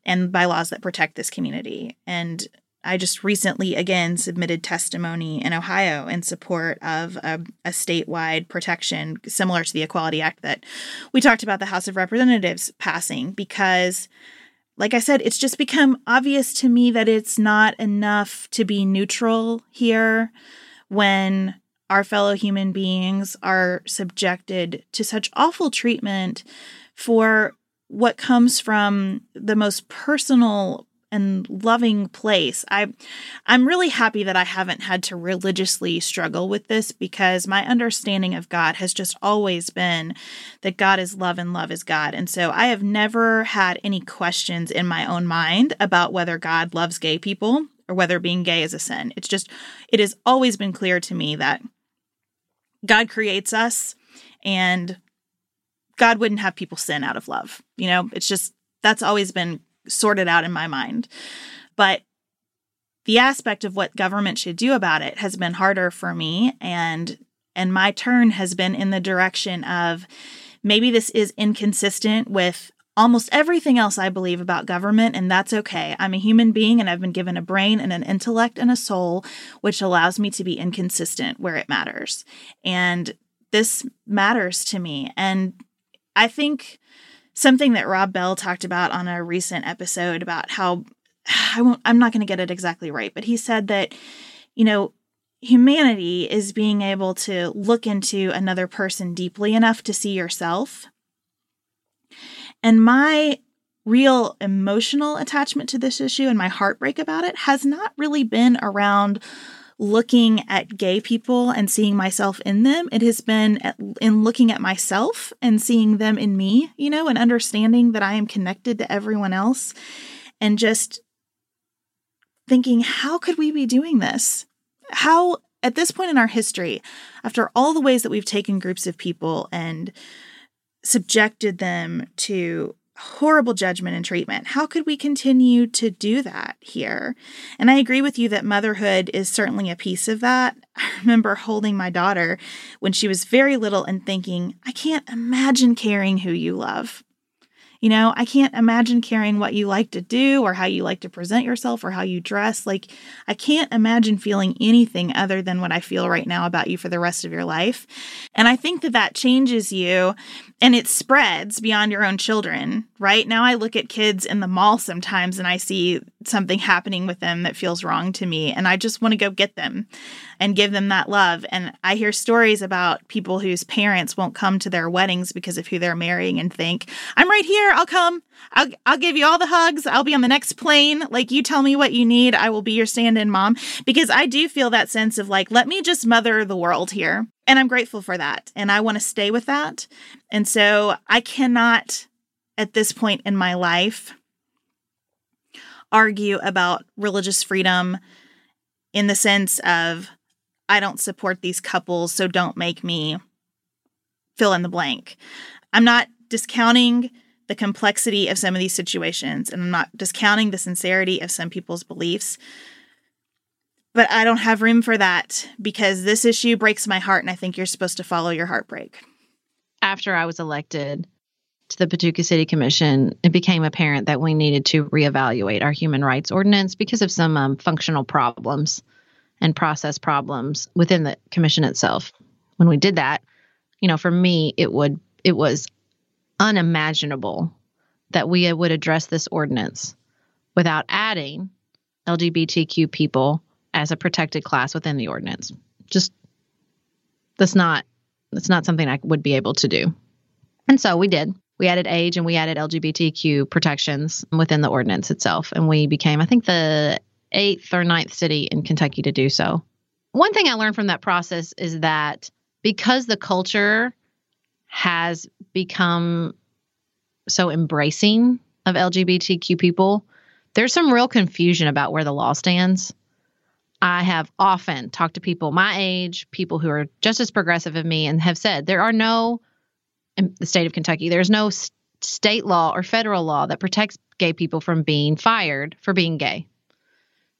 and by laws that protect this community. And I just recently again submitted testimony in Ohio in support of a, a, statewide protection similar to the Equality Act that we talked about the House of Representatives passing because like I said, it's just become obvious to me that it's not enough to be neutral here when our fellow human beings are subjected to such awful treatment for what comes from the most personal and loving place. I I'm really happy that I haven't had to religiously struggle with this because my understanding of God has just always been that God is love and love is God. And so I have never had any questions in my own mind about whether God loves gay people or whether being gay is a sin. It's just it has always been clear to me that God creates us and God wouldn't have people sin out of love. You know, it's just that's always been sorted out in my mind. But the aspect of what government should do about it has been harder for me and and my turn has been in the direction of maybe this is inconsistent with almost everything else I believe about government, and that's okay. I'm a human being and I've been given a brain and an intellect and a soul, which allows me to be inconsistent where it matters. And this matters to me. And I think something that Rob Bell talked about on a recent episode about how I won't I'm not going to get it exactly right, but he said that you know humanity is being able to look into another person deeply enough to see yourself. And my real emotional attachment to this issue and my heartbreak about it has not really been around looking at gay people and seeing myself in them. It has been uh, in looking at myself and seeing them in me, you know, and understanding that I am connected to everyone else and just thinking, how could we be doing this? How, at this point in our history, after all the ways that we've taken groups of people and subjected them to horrible judgment and treatment. How could we continue to do that here? And I agree with you that motherhood is certainly a piece of that. I remember holding my daughter when she was very little and thinking, I can't imagine caring who you love. You know, I can't imagine caring what you like to do or how you like to present yourself or how you dress. Like, I can't imagine feeling anything other than what I feel right now about you for the rest of your life. And I think that that changes you and it spreads beyond your own children, right? Now I look at kids in the mall sometimes and I see something happening with them that feels wrong to me and I just want to go get them and give them that love. And I hear stories about people whose parents won't come to their weddings because of who they're marrying and think, "I'm right here. I'll come. I'll I'll give you all the hugs. I'll be on the next plane. Like you tell me what you need, I will be your stand-in mom." Because I do feel that sense of like, let me just mother the world here. And I'm grateful for that. And I want to stay with that. And so I cannot, at this point in my life, argue about religious freedom in the sense of I don't support these couples, so don't make me fill in the blank. I'm not discounting the complexity of some of these situations, and I'm not discounting the sincerity of some people's beliefs. But I don't have room for that because this issue breaks my heart, and I think you're supposed to follow your heartbreak. After I was elected to the Paducah City Commission, it became apparent that we needed to reevaluate our human rights ordinance because of some um, functional problems. and process problems within the commission itself. When we did that, you know, for me, it would it was unimaginable that we would address this ordinance without adding LGBTQ people as a protected class within the ordinance. Just that's not that's not something I would be able to do. And so we did. We added age and we added LGBTQ protections within the ordinance itself. And we became, I think, the eighth or ninth city in Kentucky to do so. One thing I learned from that process is that because the culture has become so embracing of LGBTQ people, there's some real confusion about where the law stands. I have often talked to people my age, people who are just as progressive as me, and have said there are no, in the state of Kentucky, there's no state law or federal law that protects gay people from being fired for being gay.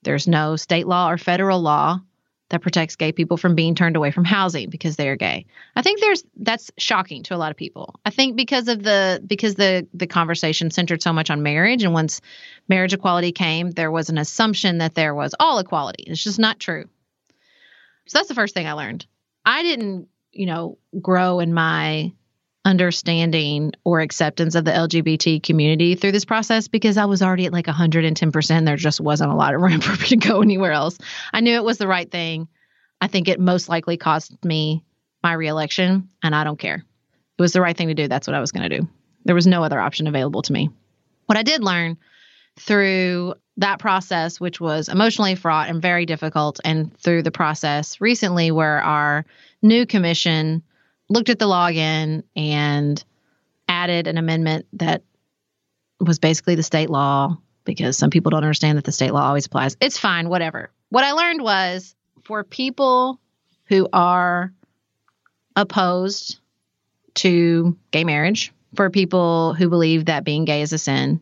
There's no state law or federal law that protects gay people from being turned away from housing because they are gay. I think there's that's shocking to a lot of people. I think because of the because the the conversation centered so much on marriage and once marriage equality came, there was an assumption that there was all equality. It's just not true. So that's the first thing I learned. I didn't, you know, grow in my understanding or acceptance of the LGBT community through this process because I was already at like 110%. There just wasn't a lot of room for me to go anywhere else. I knew it was the right thing. I think it most likely cost me my reelection, and I don't care. It was the right thing to do. That's what I was going to do. There was no other option available to me. What I did learn through that process, which was emotionally fraught and very difficult, and through the process recently where our new commission looked at the login and added an amendment that was basically the state law because some people don't understand that the state law always applies. It's fine, whatever. What I learned was for people who are opposed to gay marriage, for people who believe that being gay is a sin,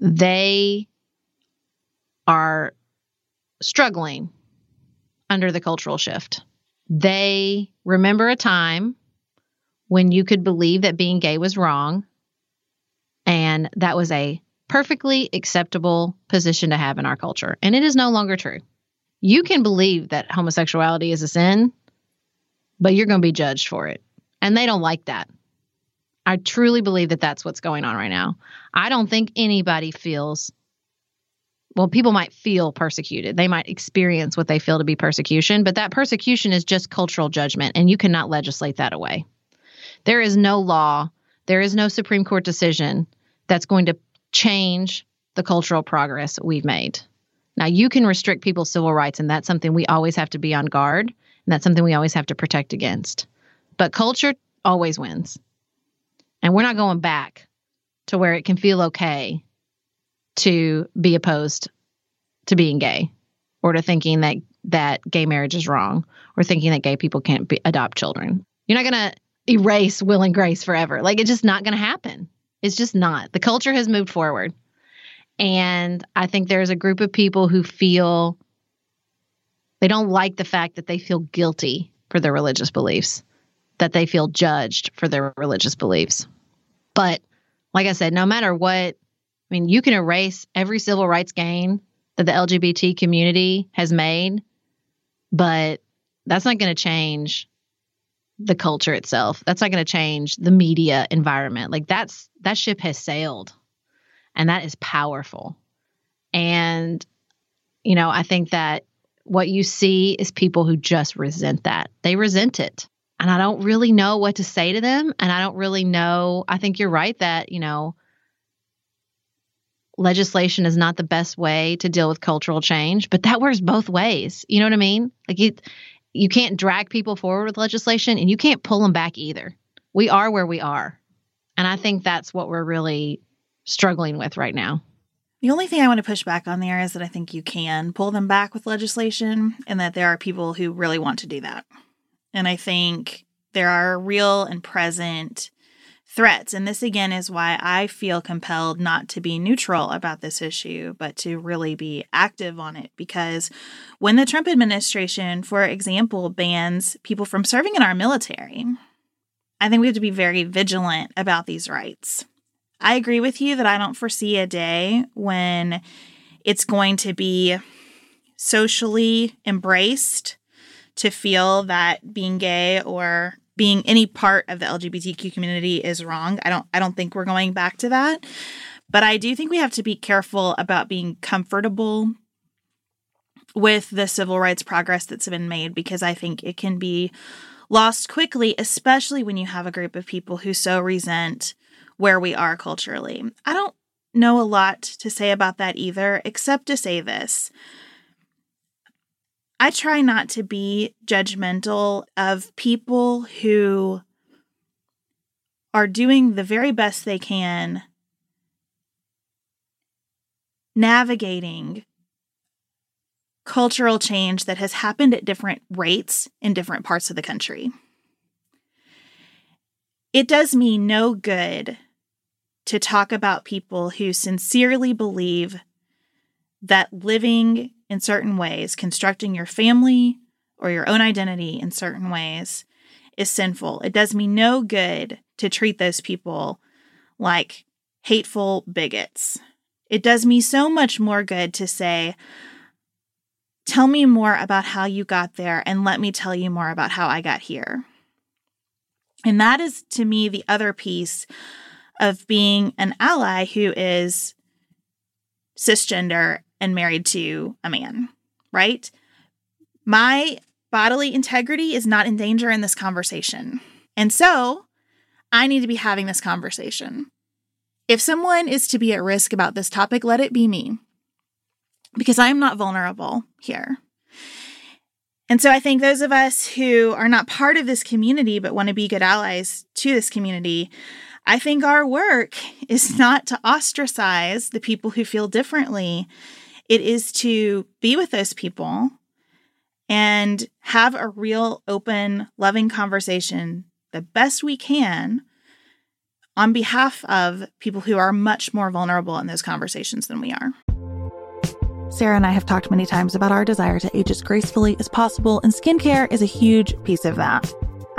they are struggling under the cultural shift. They remember a time when you could believe that being gay was wrong, and that was a perfectly acceptable position to have in our culture. And it is no longer true. You can believe that homosexuality is a sin, but you're going to be judged for it. And they don't like that. I truly believe that that's what's going on right now. I don't think anybody feels well, people might feel persecuted. They might experience what they feel to be persecution, but that persecution is just cultural judgment, and you cannot legislate that away. There is no law, there is no Supreme Court decision that's going to change the cultural progress we've made. Now, you can restrict people's civil rights, and that's something we always have to be on guard, and that's something we always have to protect against. But culture always wins. And we're not going back to where it can feel okay to be opposed to being gay or to thinking that that gay marriage is wrong or thinking that gay people can't be, adopt children. You're not going to erase will and grace forever. Like it's just not going to happen. It's just not. The culture has moved forward. And I think there's a group of people who feel they don't like the fact that they feel guilty for their religious beliefs, that they feel judged for their religious beliefs. But like I said, no matter what I mean, you can erase every civil rights gain that the LGBT community has made, but that's not going to change the culture itself. That's not going to change the media environment. Like that's that ship has sailed. And that is powerful. And you know, I think that what you see is people who just resent that. They resent it. And I don't really know what to say to them and I don't really know I think you're right that, you know, legislation is not the best way to deal with cultural change, but that works both ways. You know what I mean? Like you you can't drag people forward with legislation and you can't pull them back either. We are where we are. And I think that's what we're really struggling with right now. The only thing I want to push back on there is that I think you can pull them back with legislation and that there are people who really want to do that. And I think there are real and present threats. And this again is why I feel compelled not to be neutral about this issue, but to really be active on it. Because when the Trump administration, for example, bans people from serving in our military, I think we have to be very vigilant about these rights. I agree with you that I don't foresee a day when it's going to be socially embraced to feel that being gay or being any part of the LGBTQ community is wrong. I don't I don't think we're going back to that. But I do think we have to be careful about being comfortable with the civil rights progress that's been made because I think it can be lost quickly, especially when you have a group of people who so resent where we are culturally. I don't know a lot to say about that either, except to say this. I try not to be judgmental of people who are doing the very best they can navigating cultural change that has happened at different rates in different parts of the country. It does me no good to talk about people who sincerely believe that living in certain ways, constructing your family or your own identity in certain ways is sinful. It does me no good to treat those people like hateful bigots. It does me so much more good to say, Tell me more about how you got there, and let me tell you more about how I got here. And that is to me the other piece of being an ally who is cisgender and married to a man, right? My bodily integrity is not in danger in this conversation. And so I need to be having this conversation. If someone is to be at risk about this topic, let it be me because I am not vulnerable here. And so I think those of us who are not part of this community but want to be good allies to this community, I think our work is not to ostracize the people who feel differently it is to be with those people and have a real, open, loving conversation the best we can on behalf of people who are much more vulnerable in those conversations than we are. Sarah and I have talked many times about our desire to age as gracefully as possible, and skincare is a huge piece of that.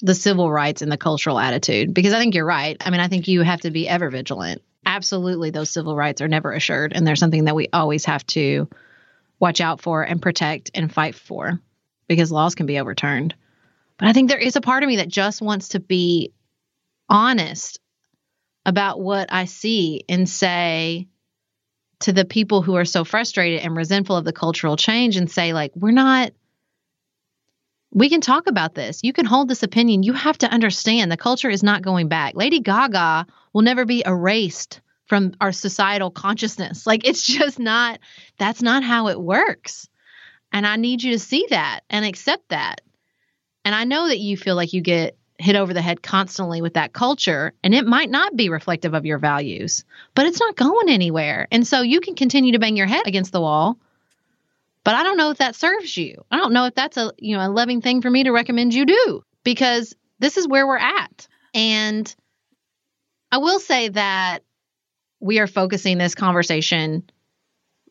the civil rights and the cultural attitude because I think you're right. I mean, I think you have to be ever vigilant. Absolutely, those civil rights are never assured, and they're something that we always have to watch out for and protect and fight for because laws can be overturned. But I think there is a part of me that just wants to be honest about what I see and say to the people who are so frustrated and resentful of the cultural change and say, like, we're not, we can talk about this. You can hold this opinion. You have to understand the culture is not going back. Lady Gaga will never be erased from our societal consciousness. Like, it's just not, that's not how it works. And I need you to see that and accept that. And I know that you feel like you get hit over the head constantly with that culture, and it might not be reflective of your values, but it's not going anywhere. And so you can continue to bang your head against the wall. But I don't know if that serves you. I don't know if that's a you know a loving thing for me to recommend you do because this is where we're at. And I will say that we are focusing this conversation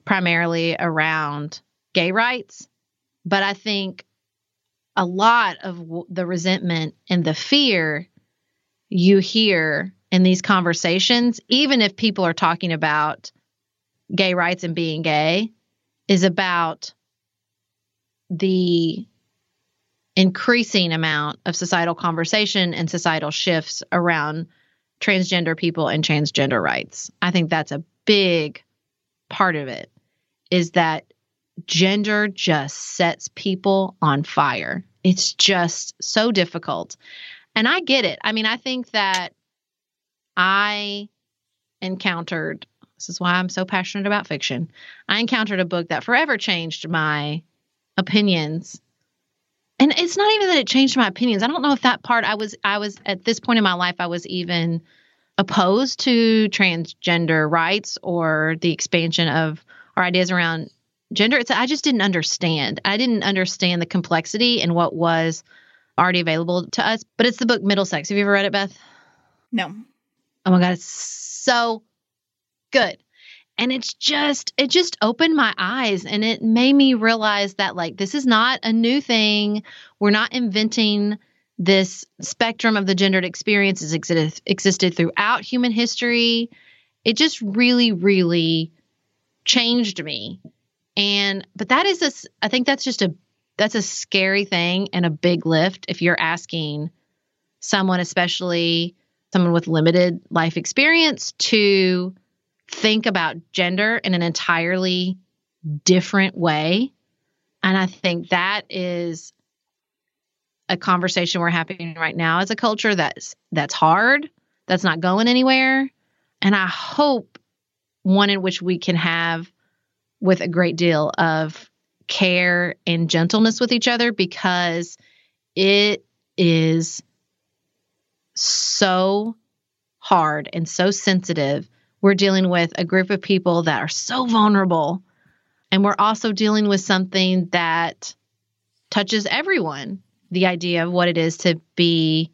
primarily around gay rights, but I think a lot of w- the resentment and the fear you hear in these conversations, even if people are talking about gay rights and being gay, is about the increasing amount of societal conversation and societal shifts around transgender people and transgender rights. I think that's a big part of it is that gender just sets people on fire. It's just so difficult. And I get it. I mean, I think that I encountered this is why I'm so passionate about fiction. I encountered a book that forever changed my opinions. And it's not even that it changed my opinions. I don't know if that part I was I was at this point in my life I was even opposed to transgender rights or the expansion of our ideas around gender. It's I just didn't understand. I didn't understand the complexity and what was already available to us. But it's the book Middlesex. Have you ever read it, Beth? No. Oh my god, it's so good. And it's just it just opened my eyes and it made me realize that like this is not a new thing. We're not inventing this spectrum of the gendered experiences existed existed throughout human history. It just really really changed me and but that is a I think that's just a that's a scary thing and a big lift if you're asking someone especially someone with limited life experience to think about gender in an entirely different way. And I think that is a conversation we're having right now as a culture that's that's hard, that's not going anywhere. And I hope one in which we can have with a great deal of care and gentleness with each other because it is so hard and so sensitive. We're dealing with a group of people that are so vulnerable. And we're also dealing with something that touches everyone the idea of what it is to be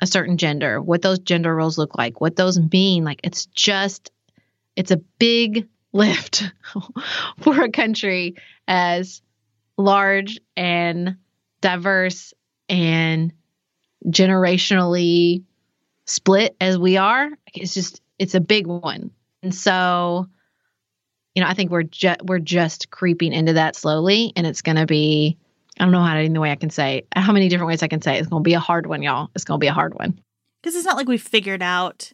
a certain gender, what those gender roles look like, what those mean. Like, it's just, it's a big lift for a country as large and diverse and generationally split as we are it's just it's a big one and so you know i think we're just we're just creeping into that slowly and it's going to be i don't know how any way i can say how many different ways i can say it. it's going to be a hard one y'all it's going to be a hard one because it's not like we've figured out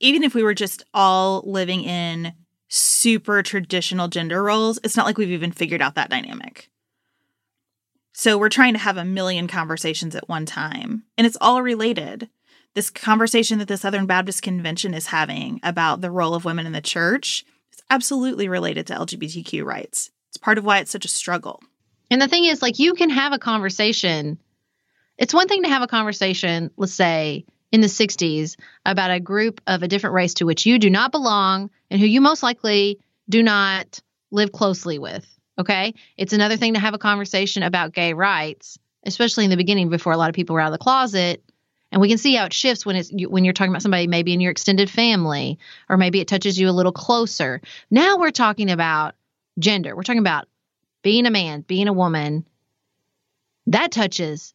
even if we were just all living in super traditional gender roles, it's not like we've even figured out that dynamic. So we're trying to have a million conversations at one time, and it's all related. This conversation that the Southern Baptist Convention is having about the role of women in the church is absolutely related to LGBTQ rights. It's part of why it's such a struggle. And the thing is, like, you can have a conversation. It's one thing to have a conversation, let's say, in the 60s about a group of a different race to which you do not belong and who you most likely do not live closely with. Okay. It's another thing to have a conversation about gay rights, especially in the beginning before a lot of people were out of the closet. And we can see how it shifts when it's when you're talking about somebody maybe in your extended family, or maybe it touches you a little closer. Now we're talking about gender. We're talking about being a man, being a woman. That touches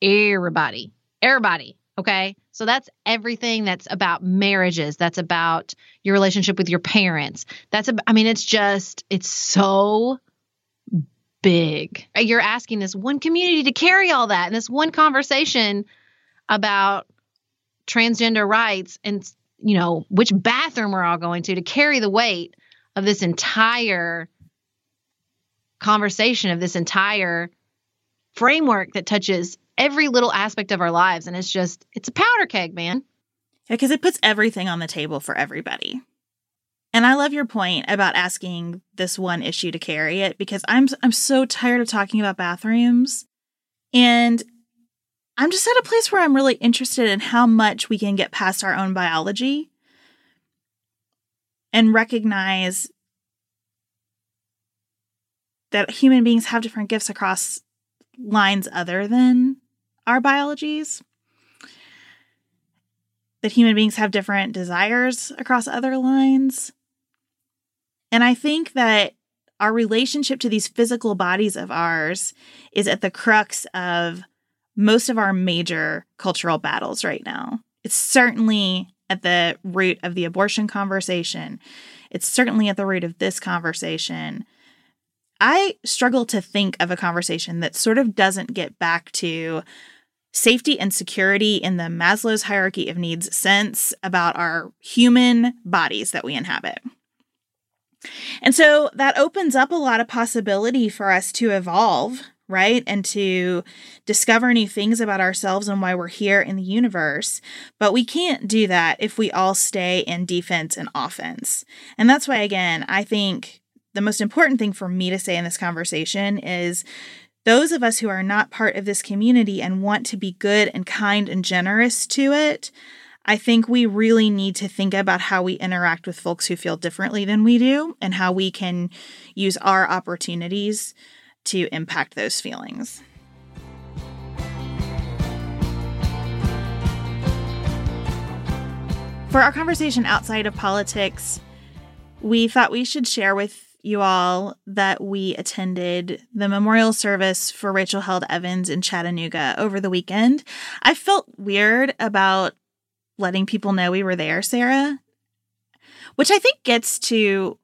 everybody. Everybody. Okay. So that's everything that's about marriages. That's about your relationship with your parents. That's, a, I mean, it's just, it's so big. You're asking this one community to carry all that and this one conversation about transgender rights and, you know, which bathroom we're all going to to carry the weight of this entire conversation, of this entire framework that touches every little aspect of our lives. And it's just, it's a powder keg, man. Yeah, because it puts everything on the table for everybody. And I love your point about asking this one issue to carry it because I'm I'm so tired of talking about bathrooms. And I'm just at a place where I'm really interested in how much we can get past our own biology and recognize that human beings have different gifts across lines other than our biologies. That human beings have different desires across other lines. And I think that our relationship to these physical bodies of ours is at the crux of most of our major cultural battles right now. It's certainly at the root of the abortion conversation. It's certainly at the root of this conversation. I struggle to think of a conversation that sort of doesn't get back to safety and security in the Maslow's hierarchy of needs sense about our human bodies that we inhabit. And so that opens up a lot of possibility for us to evolve, right? And to discover new things about ourselves and why we're here in the universe. But we can't do that if we all stay in defense and offense. And that's why, again, I think the most important thing for me to say in this conversation is those of us who are not part of this community and want to be good and kind and generous to it, I think we really need to think about how we interact with folks who feel differently than we do and how we can use our opportunities to impact those feelings. For our conversation outside of politics, we thought we should share with you all that we attended the memorial service for Rachel Held Evans in Chattanooga over the weekend. I felt weird about letting people know we were there, Sarah, which I think gets to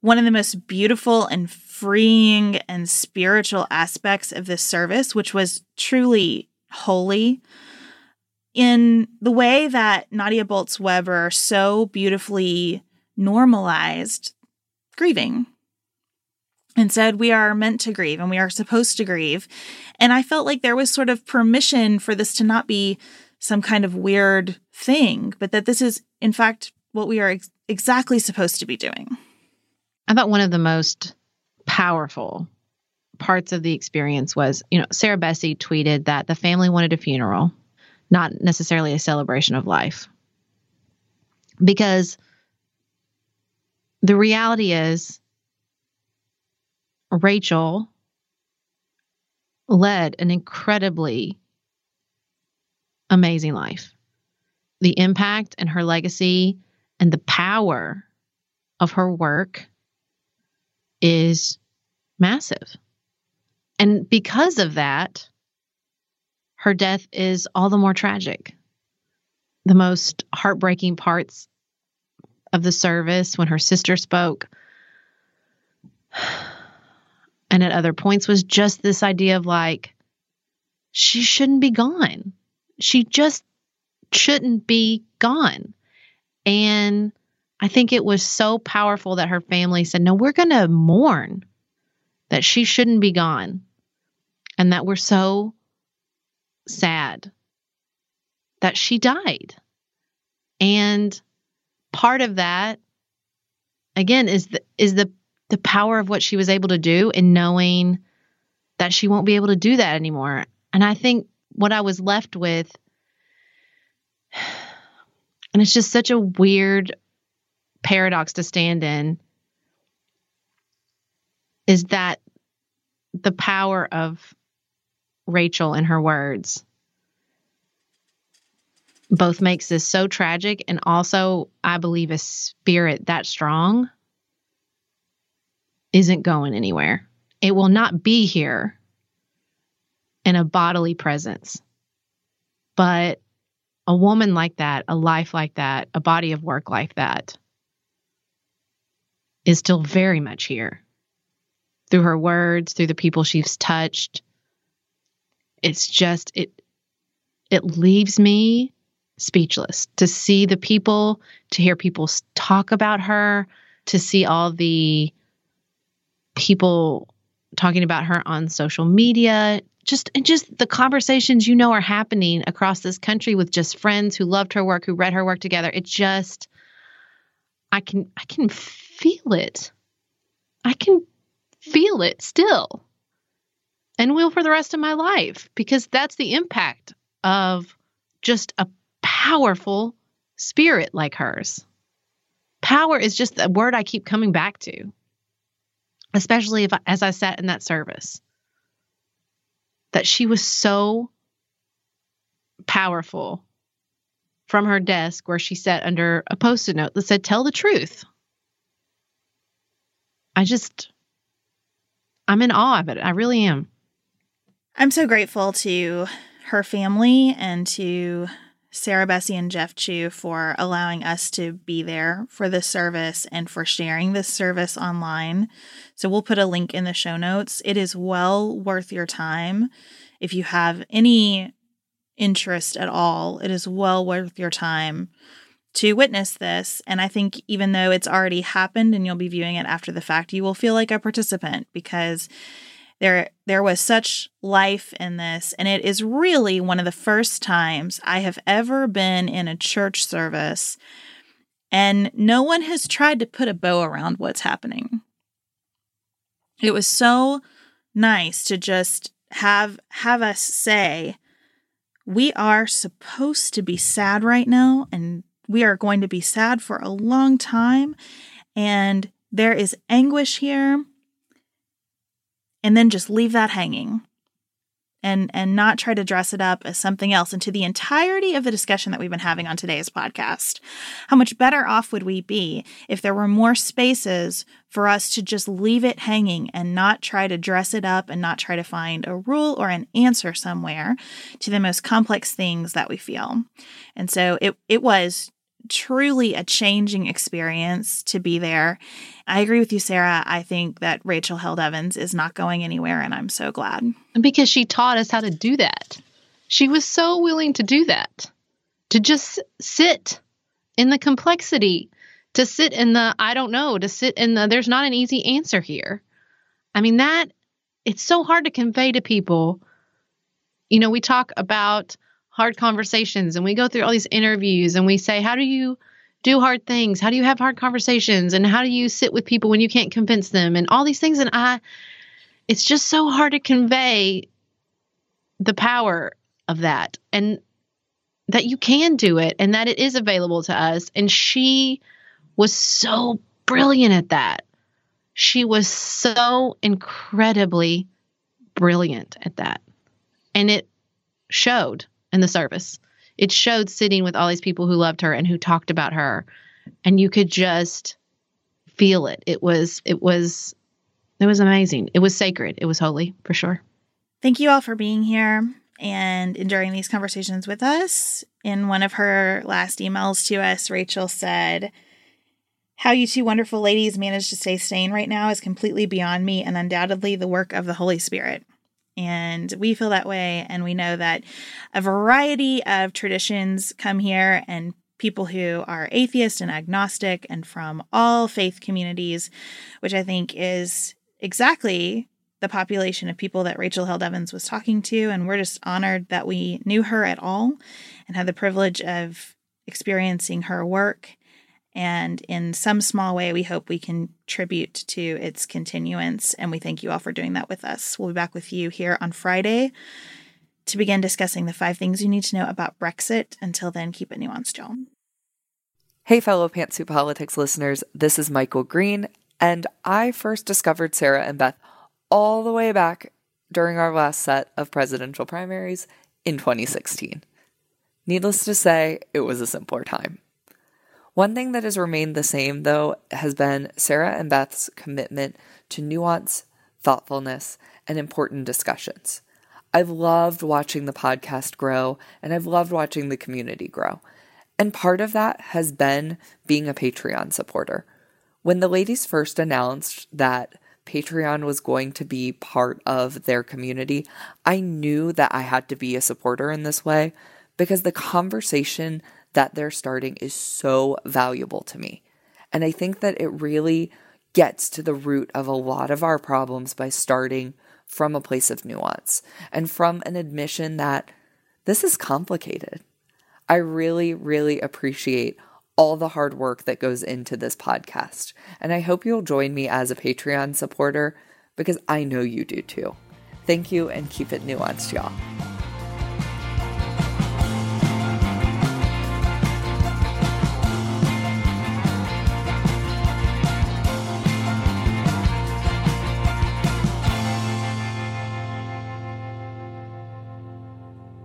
one of the most beautiful and freeing and spiritual aspects of this service, which was truly holy in the way that Nadia Bolz Weber so beautifully normalized grieving and said we are meant to grieve and we are supposed to grieve. And I felt like there was sort of permission for this to not be some kind of weird thing, but that this is, in fact, what we are ex- exactly supposed to be doing. I thought one of the most powerful parts of the experience was, you know, Sarah Bessey tweeted that the family wanted a funeral, not necessarily a celebration of life. Because the reality is, Rachel led an incredibly amazing life. The impact and her legacy and the power of her work is massive. And because of that, her death is all the more tragic. The most heartbreaking parts of the service when her sister spoke and at other points was just this idea of like, she shouldn't be gone. She just shouldn't be gone. And I think it was so powerful that her family said, no, we're going to mourn that she shouldn't be gone. and that we're so sad that she died. And part of that again is the is the the power of what she was able to do in knowing that she won't be able to do that anymore. And I think what I was left with and it's just such a weird paradox to stand in is that the power of Rachel and her words both makes this so tragic and also I believe a spirit that strong isn't going anywhere. It will not be here in a bodily presence. But a woman like that, a life like that, a body of work like that is still very much here through her words, through the people she's touched. It's just it it leaves me speechless to see the people, to hear people talk about her, to see all the people talking about her on social media, just and just the conversations you know are happening across this country with just friends who loved her work, who read her work together. It just I can I can feel it. I can feel it still. And will for the rest of my life because that's the impact of just a powerful spirit like hers. Power is just a word I keep coming back to, especially if as I sat in that service. That she was so powerful from her desk where she sat under a post-it note that said tell the truth. I just I'm in awe of it. I really am. I'm so grateful to her family and to Sarah Bessey and Jeff Chu for allowing us to be there for this service and for sharing this service online. So we'll put a link in the show notes. It is well worth your time. If you have any interest at all, it is well worth your time to witness this. And I think even though it's already happened and you'll be viewing it after the fact, you will feel like a participant because there there was such life in this and it is really one of the first times I have ever been in a church service and no one has tried to put a bow around what's happening. It was so nice to just have have us say we are supposed to be sad right now and we are going to be sad for a long time, and there is anguish here. And then just leave that hanging and and not try to dress it up as something else into the entirety of the discussion that we've been having on today's podcast how much better off would we be if there were more spaces for us to just leave it hanging and not try to dress it up and not try to find a rule or an answer somewhere to the most complex things that we feel and so it it was truly a changing experience to be there. I agree with you, Sarah. I think that Rachel Held Evans is not going anywhere, and I'm so glad. Because she taught us how to do that. She was so willing to do that, to just sit in the complexity, to sit in the I don't know, to sit in the there's not an easy answer here. I mean, that it's so hard to convey to people. You know, we talk about hard conversations and we go through all these interviews and we say, How do you do hard things? How do you have hard conversations? And how do you sit with people when you can't convince them? And all these things. And I, it's just so hard to convey the power of that and that you can do it and that it is available to us. And she was so brilliant at that. She was so incredibly brilliant at that. And it showed in the service. It showed sitting with all these people who loved her and who talked about her, and you could just feel it. It was it was it was amazing. It was sacred. It was holy for sure. Thank you all for being here and enduring these conversations with us. In one of her last emails to us, Rachel said, How you two wonderful ladies manage to stay sane right now is completely beyond me and undoubtedly the work of the Holy Spirit. And we feel that way. And we know that a variety of traditions come here and people who are atheist and agnostic and from all faith communities, which I think is exactly the population of people that Rachel Held Evans was talking to. And we're just honored that we knew her at all and had the privilege of experiencing her work. And in some small way, we hope we contribute to its continuance. And we thank you all for doing that with us. We'll be back with you here on Friday to begin discussing the five things you need to know about Brexit. Until then, keep it nuanced, y'all. Hey, fellow Pantsuit Politics listeners, this is Michael Green, and I first discovered Sarah and Beth all the way back during our last set of presidential primaries in 2016. Needless to say, it was a simpler time. One thing that has remained the same, though, has been Sarah and Beth's commitment to nuance, thoughtfulness, and important discussions. I've loved watching the podcast grow, and I've loved watching the community grow. And part of that has been being a Patreon supporter. When the ladies first announced that Patreon was going to be part of their community, I knew that I had to be a supporter in this way because the conversation that they're starting is so valuable to me. And I think that it really gets to the root of a lot of our problems by starting from a place of nuance and from an admission that this is complicated. I really, really appreciate all the hard work that goes into this podcast. And I hope you'll join me as a Patreon supporter because I know you do too. Thank you and keep it nuanced, y'all.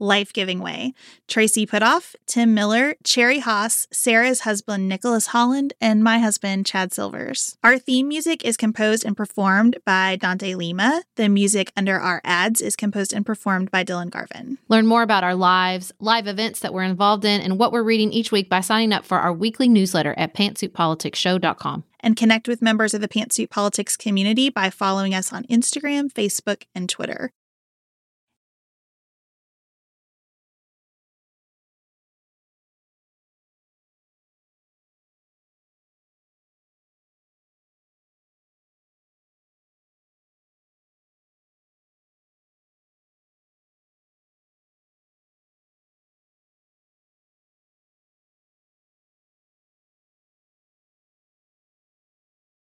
life giving way. Tracy Putoff, Tim Miller, Cherry Haas, Sarah's husband Nicholas Holland, and my husband Chad Silvers. Our theme music is composed and performed by Dante Lima. The music under our ads is composed and performed by Dylan Garvin. Learn more about our lives, live events that we're involved in, and what we're reading each week by signing up for our weekly newsletter at pantsuitpoliticsshow.com. And connect with members of the Pantsuit Politics community by following us on Instagram, Facebook, and Twitter.